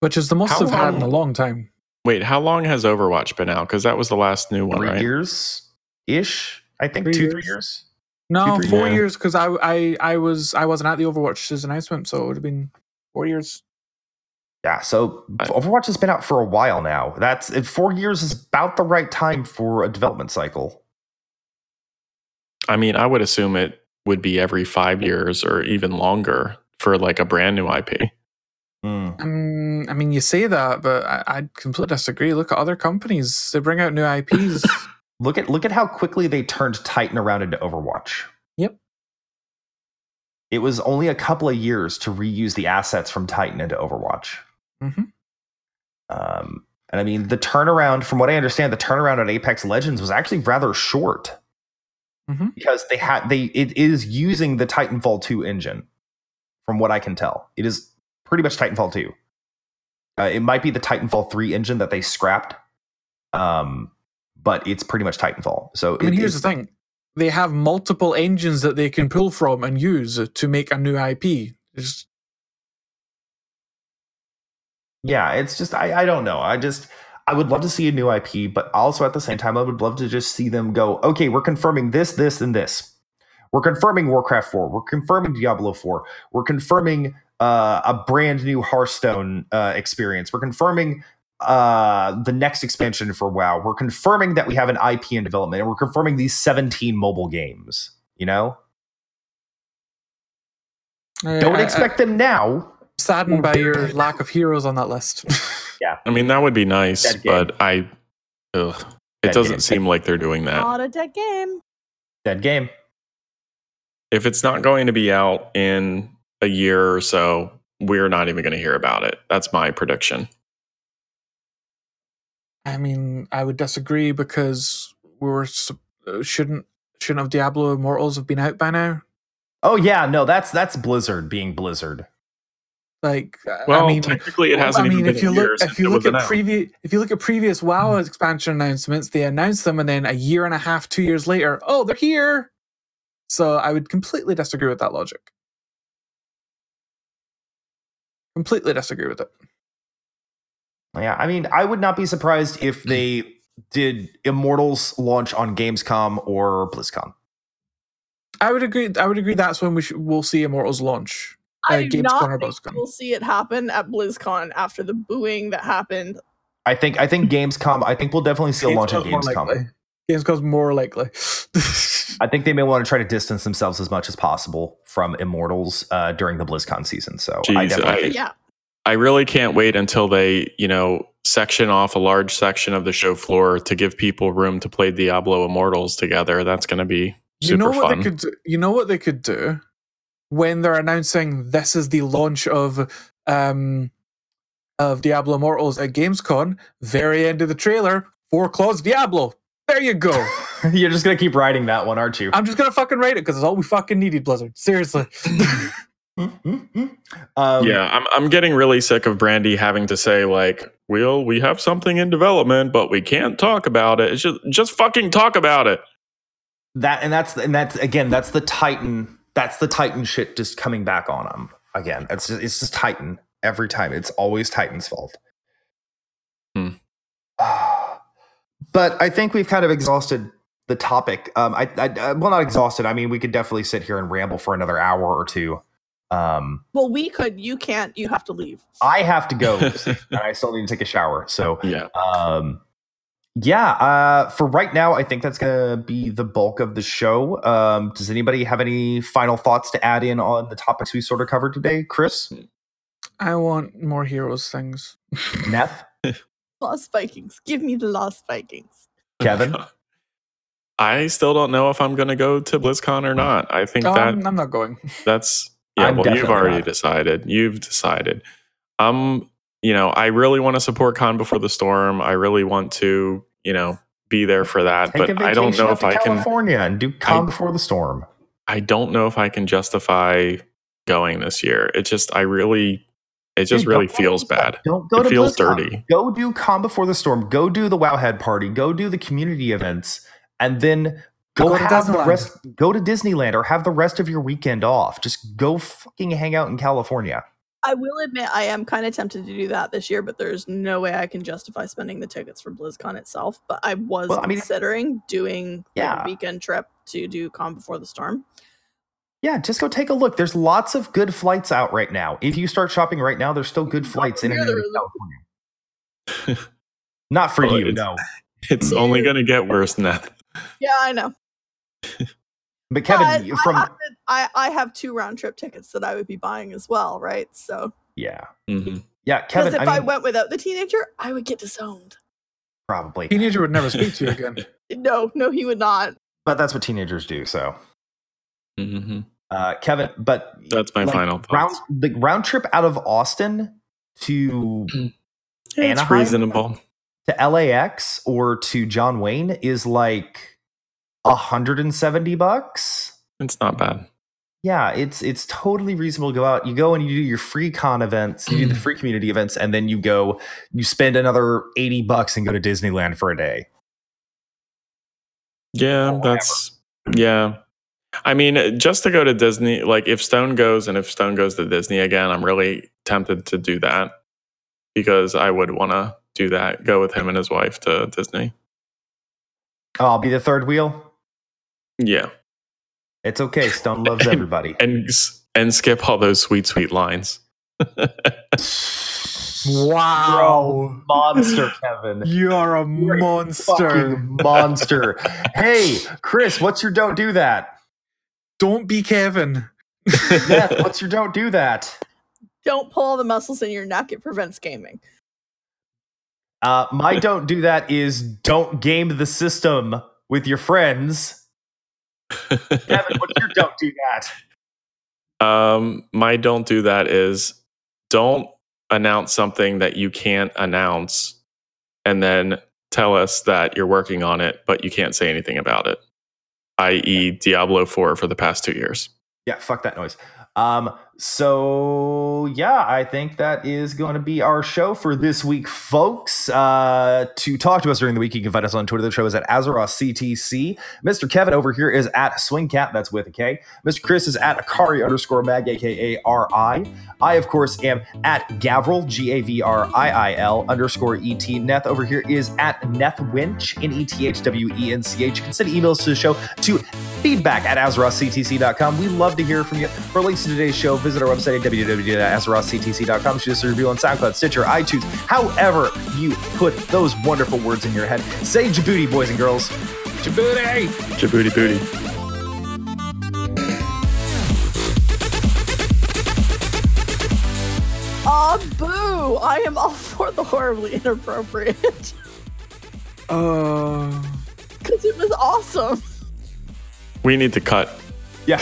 S4: Which is the most
S2: How
S4: they've had in a
S2: long-
S4: long time.
S2: Wait, how long has Overwatch been out? Because that was the last new one,
S1: Three
S2: right?
S1: years ish. I think two,
S4: years.
S1: years.
S4: No,
S1: Two, three
S4: four
S2: years.
S4: years because I I I was I wasn't at the Overwatch's announcement, so it would have been four years.
S1: Yeah, so
S2: I-
S1: Overwatch has been out for a while now. That's four years is about the right time for a development cycle.
S2: I mean, I would assume it would be every five years or even longer for like a brand new IP.
S4: Um, I mean, you say that, but I, I completely disagree. Look at other companies; they bring out new IPs. <laughs>
S1: Look at look at how quickly they turned Titan around into Overwatch.
S4: Yep.
S1: It was only a couple of years to reuse the assets from Titan into Overwatch.
S4: Mhm.
S1: Um, and I mean, the turnaround, from what I understand, the turnaround on Apex Legends was actually rather short
S4: Mhm.
S1: because they had they it is using the Titanfall 2 engine. From what I can tell, it is pretty much Titanfall 2. Uh, it might be the Titanfall 3 engine that they scrapped, um, but it's pretty much Titanfall. So
S4: I mean, here's the thing: they have multiple engines that they can pull from and use to make a new IP.
S1: Yeah it's just I, I don't know i just i would love to see a new ip but also at the same time i would love to just see them go okay we're confirming this this and this. We're confirming warcraft 4 we're confirming diablo 4 we're confirming uh, a brand new hearthstone uh, experience. We're confirming uh, the next expansion for wow. We're confirming that we have an ip in development and we're confirming these 17 mobile games you know? Don't
S4: I- I-
S1: expect them now
S4: saddened by your lack of heroes on that list. <laughs> Yeah.
S2: I mean, that would be nice,
S1: Dead game.
S2: but I, ugh, it
S1: Dead
S2: doesn't
S1: game.
S2: seem like they're doing that.
S3: Not a dead game.
S1: dead game
S2: If it's not going to be out in a year or so, we're not even going to hear about it. That's my prediction.
S4: I mean, I would disagree because we were uh, shouldn't shouldn't have Diablo Immortals have been out by now.
S1: oh yeah no that's that's blizzard being blizzard
S4: Like, uh,
S2: Well,
S4: I mean,
S2: technically, it hasn't
S4: I mean,
S2: even been
S4: if you
S2: a
S4: look,
S2: year
S4: if you look at previous, if you look at previous WoW expansion announcements, they announce them, and then a year and a half, two years later, oh, they're here. So I would completely disagree with that logic. Completely disagree with it.
S1: Yeah, I mean, I would not be surprised if they did Immortals launch on Gamescom or BlizzCon?
S4: I would agree. I would agree. That's when we should, we'll see Immortals launch. Uh,
S3: I do
S4: Gamescom
S3: not
S4: or
S3: think
S4: BlizzCon.
S3: we'll see it happen at BlizzCon after the booing that happened.
S1: I think I think Gamescom. I think we'll definitely see a launch at
S4: Gamescom's more
S1: Gamescom.
S4: likely. Gamescom's more likely. <laughs>
S1: I think they may want to try to distance themselves as much as possible from Immortals uh, during the BlizzCon season. So I definitely
S2: I-
S1: think
S3: Yeah.
S2: I really can't wait until they, you know, section off a large section of the show floor to give people room to play Diablo Immortals together. That's going to be super
S4: you know what
S2: fun.
S4: they could do? You know what they could do when they're announcing this is the launch of um of Diablo Immortals at Gamescom. Very end of the trailer, four claws Diablo. There you go. <laughs>
S1: you're just gonna keep writing that one, aren't you?
S4: I'm just gonna fucking write it because it's all we fucking needed, Blizzard. Seriously. <laughs>
S1: um,
S2: yeah, I'm I'm getting really sick of Brandy having to say like, "Well, we have something in development, but we can't talk about it." It's just just fucking talk about it.
S1: that and that's and that's again that's the Titan. That's the Titan shit just coming back on them again. It's just, it's just Titan every time. It's always Titan's fault.
S2: Hmm. <sighs>
S1: but I think we've kind of exhausted the topic. Um, I, I, I well, not exhausted. I mean, we could definitely sit here and ramble for another hour or two. Um,
S3: Well, we could. You can't. You have to leave.
S1: I have to go, <laughs> and I still need to take a shower. So,
S2: Yeah.
S1: um, yeah. Uh, for right now, I think that's gonna be the bulk of the show. Um, does anybody have any final thoughts to add in on the topics we sort of covered today, Chris?
S4: I want more heroes things. <laughs>
S1: Neth,
S3: Lost Vikings. Give me the Lost Vikings.
S1: Kevin? <laughs>
S2: I still don't know if I'm going to go to BlizzCon or not. I think
S4: Oh,
S2: that
S4: I'm, I'm not going.
S2: That's <laughs> yeah.
S1: I'm
S2: well, you've already
S1: not.
S2: decided. You've decided. Um, you know, I really want to support Con Before the Storm. I really want to, you know, be there for that.
S1: take
S2: but
S1: vacation
S2: I don't know if
S1: to
S2: I can.
S1: California and do Con
S2: I-
S1: Before the Storm.
S2: I don't know if I can justify going this year. It just, I really, it just
S1: Dude,
S2: really
S1: don't go to
S2: feels bad.
S1: Don't go
S2: It
S1: to
S2: feels
S1: BlizzCon.
S2: dirty.
S1: Go do Con Before the Storm. Go do the Wowhead party. Go do the community events, and then go,
S4: Go
S1: have the rest. Go to Disneyland or have the rest of your weekend off. Just go fucking hang out in California.
S3: I will admit I am kind of tempted to do that this year, but there's no way I can justify spending the tickets for BlizzCon itself. But I was
S1: Well, I mean-
S3: considering doing
S1: Yeah.
S3: a weekend trip to do Con Before the Storm.
S1: Yeah, just go take a look. There's lots of good flights out right now. If you start shopping right now, there's still good flights in and out
S3: there
S1: of
S3: is.
S1: California. <laughs> Not for
S2: Well,
S1: you,
S2: it's-
S1: no.
S2: It's only going to get worse than.
S3: Yeah, I know. <laughs>
S1: But Kevin,
S3: But
S1: you-
S3: I,
S1: from
S3: have to, I, I have two round trip tickets that I would be buying as well, right? So
S1: yeah,
S2: Mhm.
S1: yeah,
S3: because
S1: Kevin.
S3: if I,
S1: I
S3: went without the teenager, I would get disowned.
S1: probably,
S4: Teenager would never speak to you <laughs> again.
S3: No, no, he would not.
S1: but that's what teenagers do. So,
S2: Mhm.
S1: uh, Kevin, but
S2: That's my
S1: like,
S2: final
S1: round
S2: thoughts.
S1: the round trip out of Austin to <clears throat>
S2: it's
S1: Anaheim?
S2: reasonable.
S1: to LAX or to John Wayne is like 170 bucks.
S2: It's not bad.
S1: Yeah, it's it's totally reasonable to go out. You go and you do your free con events, you do the <clears throat> free community events, and then you go, you spend another 80 bucks and go to Disneyland for a day.
S2: Yeah, that's yeah. I mean, just to go to Disney, like if Stone goes and if Stone goes to Disney again, I'm really tempted to do that because I would want to do that. Go with him and his wife to Disney.
S1: Oh, I'll be the third wheel.
S2: Yeah,
S1: It's okay. Stone <laughs> loves everybody.
S2: and and skip all those sweet sweet lines.
S4: Wow.
S1: monster, Kevin.
S4: You're a
S1: You're
S4: monster.
S1: Fucking monster. hey, Chris, what's your don't do that?
S4: Don't be Kevin.
S1: Neth, <laughs> what's your don't do that?
S3: Don't pull all the muscles in your neck. It prevents gaming.
S1: Uh, my don't do that is don't game the system with your friends. <laughs> Kevin, what's your don't do that?
S2: um, my don't do that is don't announce something that you can't announce and then tell us that you're working on it, but you can't say anything about it. I.e., Diablo 4 for the past two years.
S1: Yeah, fuck that noise. Um, so yeah, I think that is going to be our show for this week, folks. Uh, to talk to us during the week, you can find us on Twitter. The show is at Azeroth CTC. Mr. Kevin over here is at Swingkat, that's with a K. Mr. Chris is at Akari underscore mag, aka R-I. I, of course, am at Gavriil, G-A-V-R-I-I-L underscore E-T. Neth over here is at NethWench, N-E-T-H-W-E-N-C-H. You can send emails to the show to feedback at AzerothCTC.com. We love to hear from you. For links to today's show, visit our website at www.azerothctc.com. Shoot us a review on SoundCloud, Stitcher, iTunes, however you put those wonderful words in your head. Say Djibouti, boys and girls. Djibouti!
S2: Djibouti booty.
S3: Aw, boo! I am all for the horribly inappropriate.
S4: Uh,
S3: Because it was awesome.
S2: We need to cut.
S1: Yeah.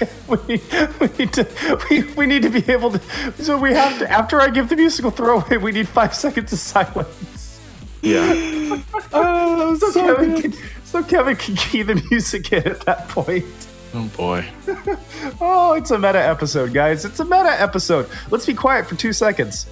S1: <laughs> we, need, we need to we, we need to be able to so we have to after I give the musical throwaway, we need five seconds of silence.
S2: Yeah. <laughs>
S1: Oh, so,
S4: so
S1: Kevin can, so Kevin can key the music in at that point.
S2: Oh boy. <laughs>
S1: Oh, it's a meta episode, guys. It's a meta episode. Let's be quiet for two seconds.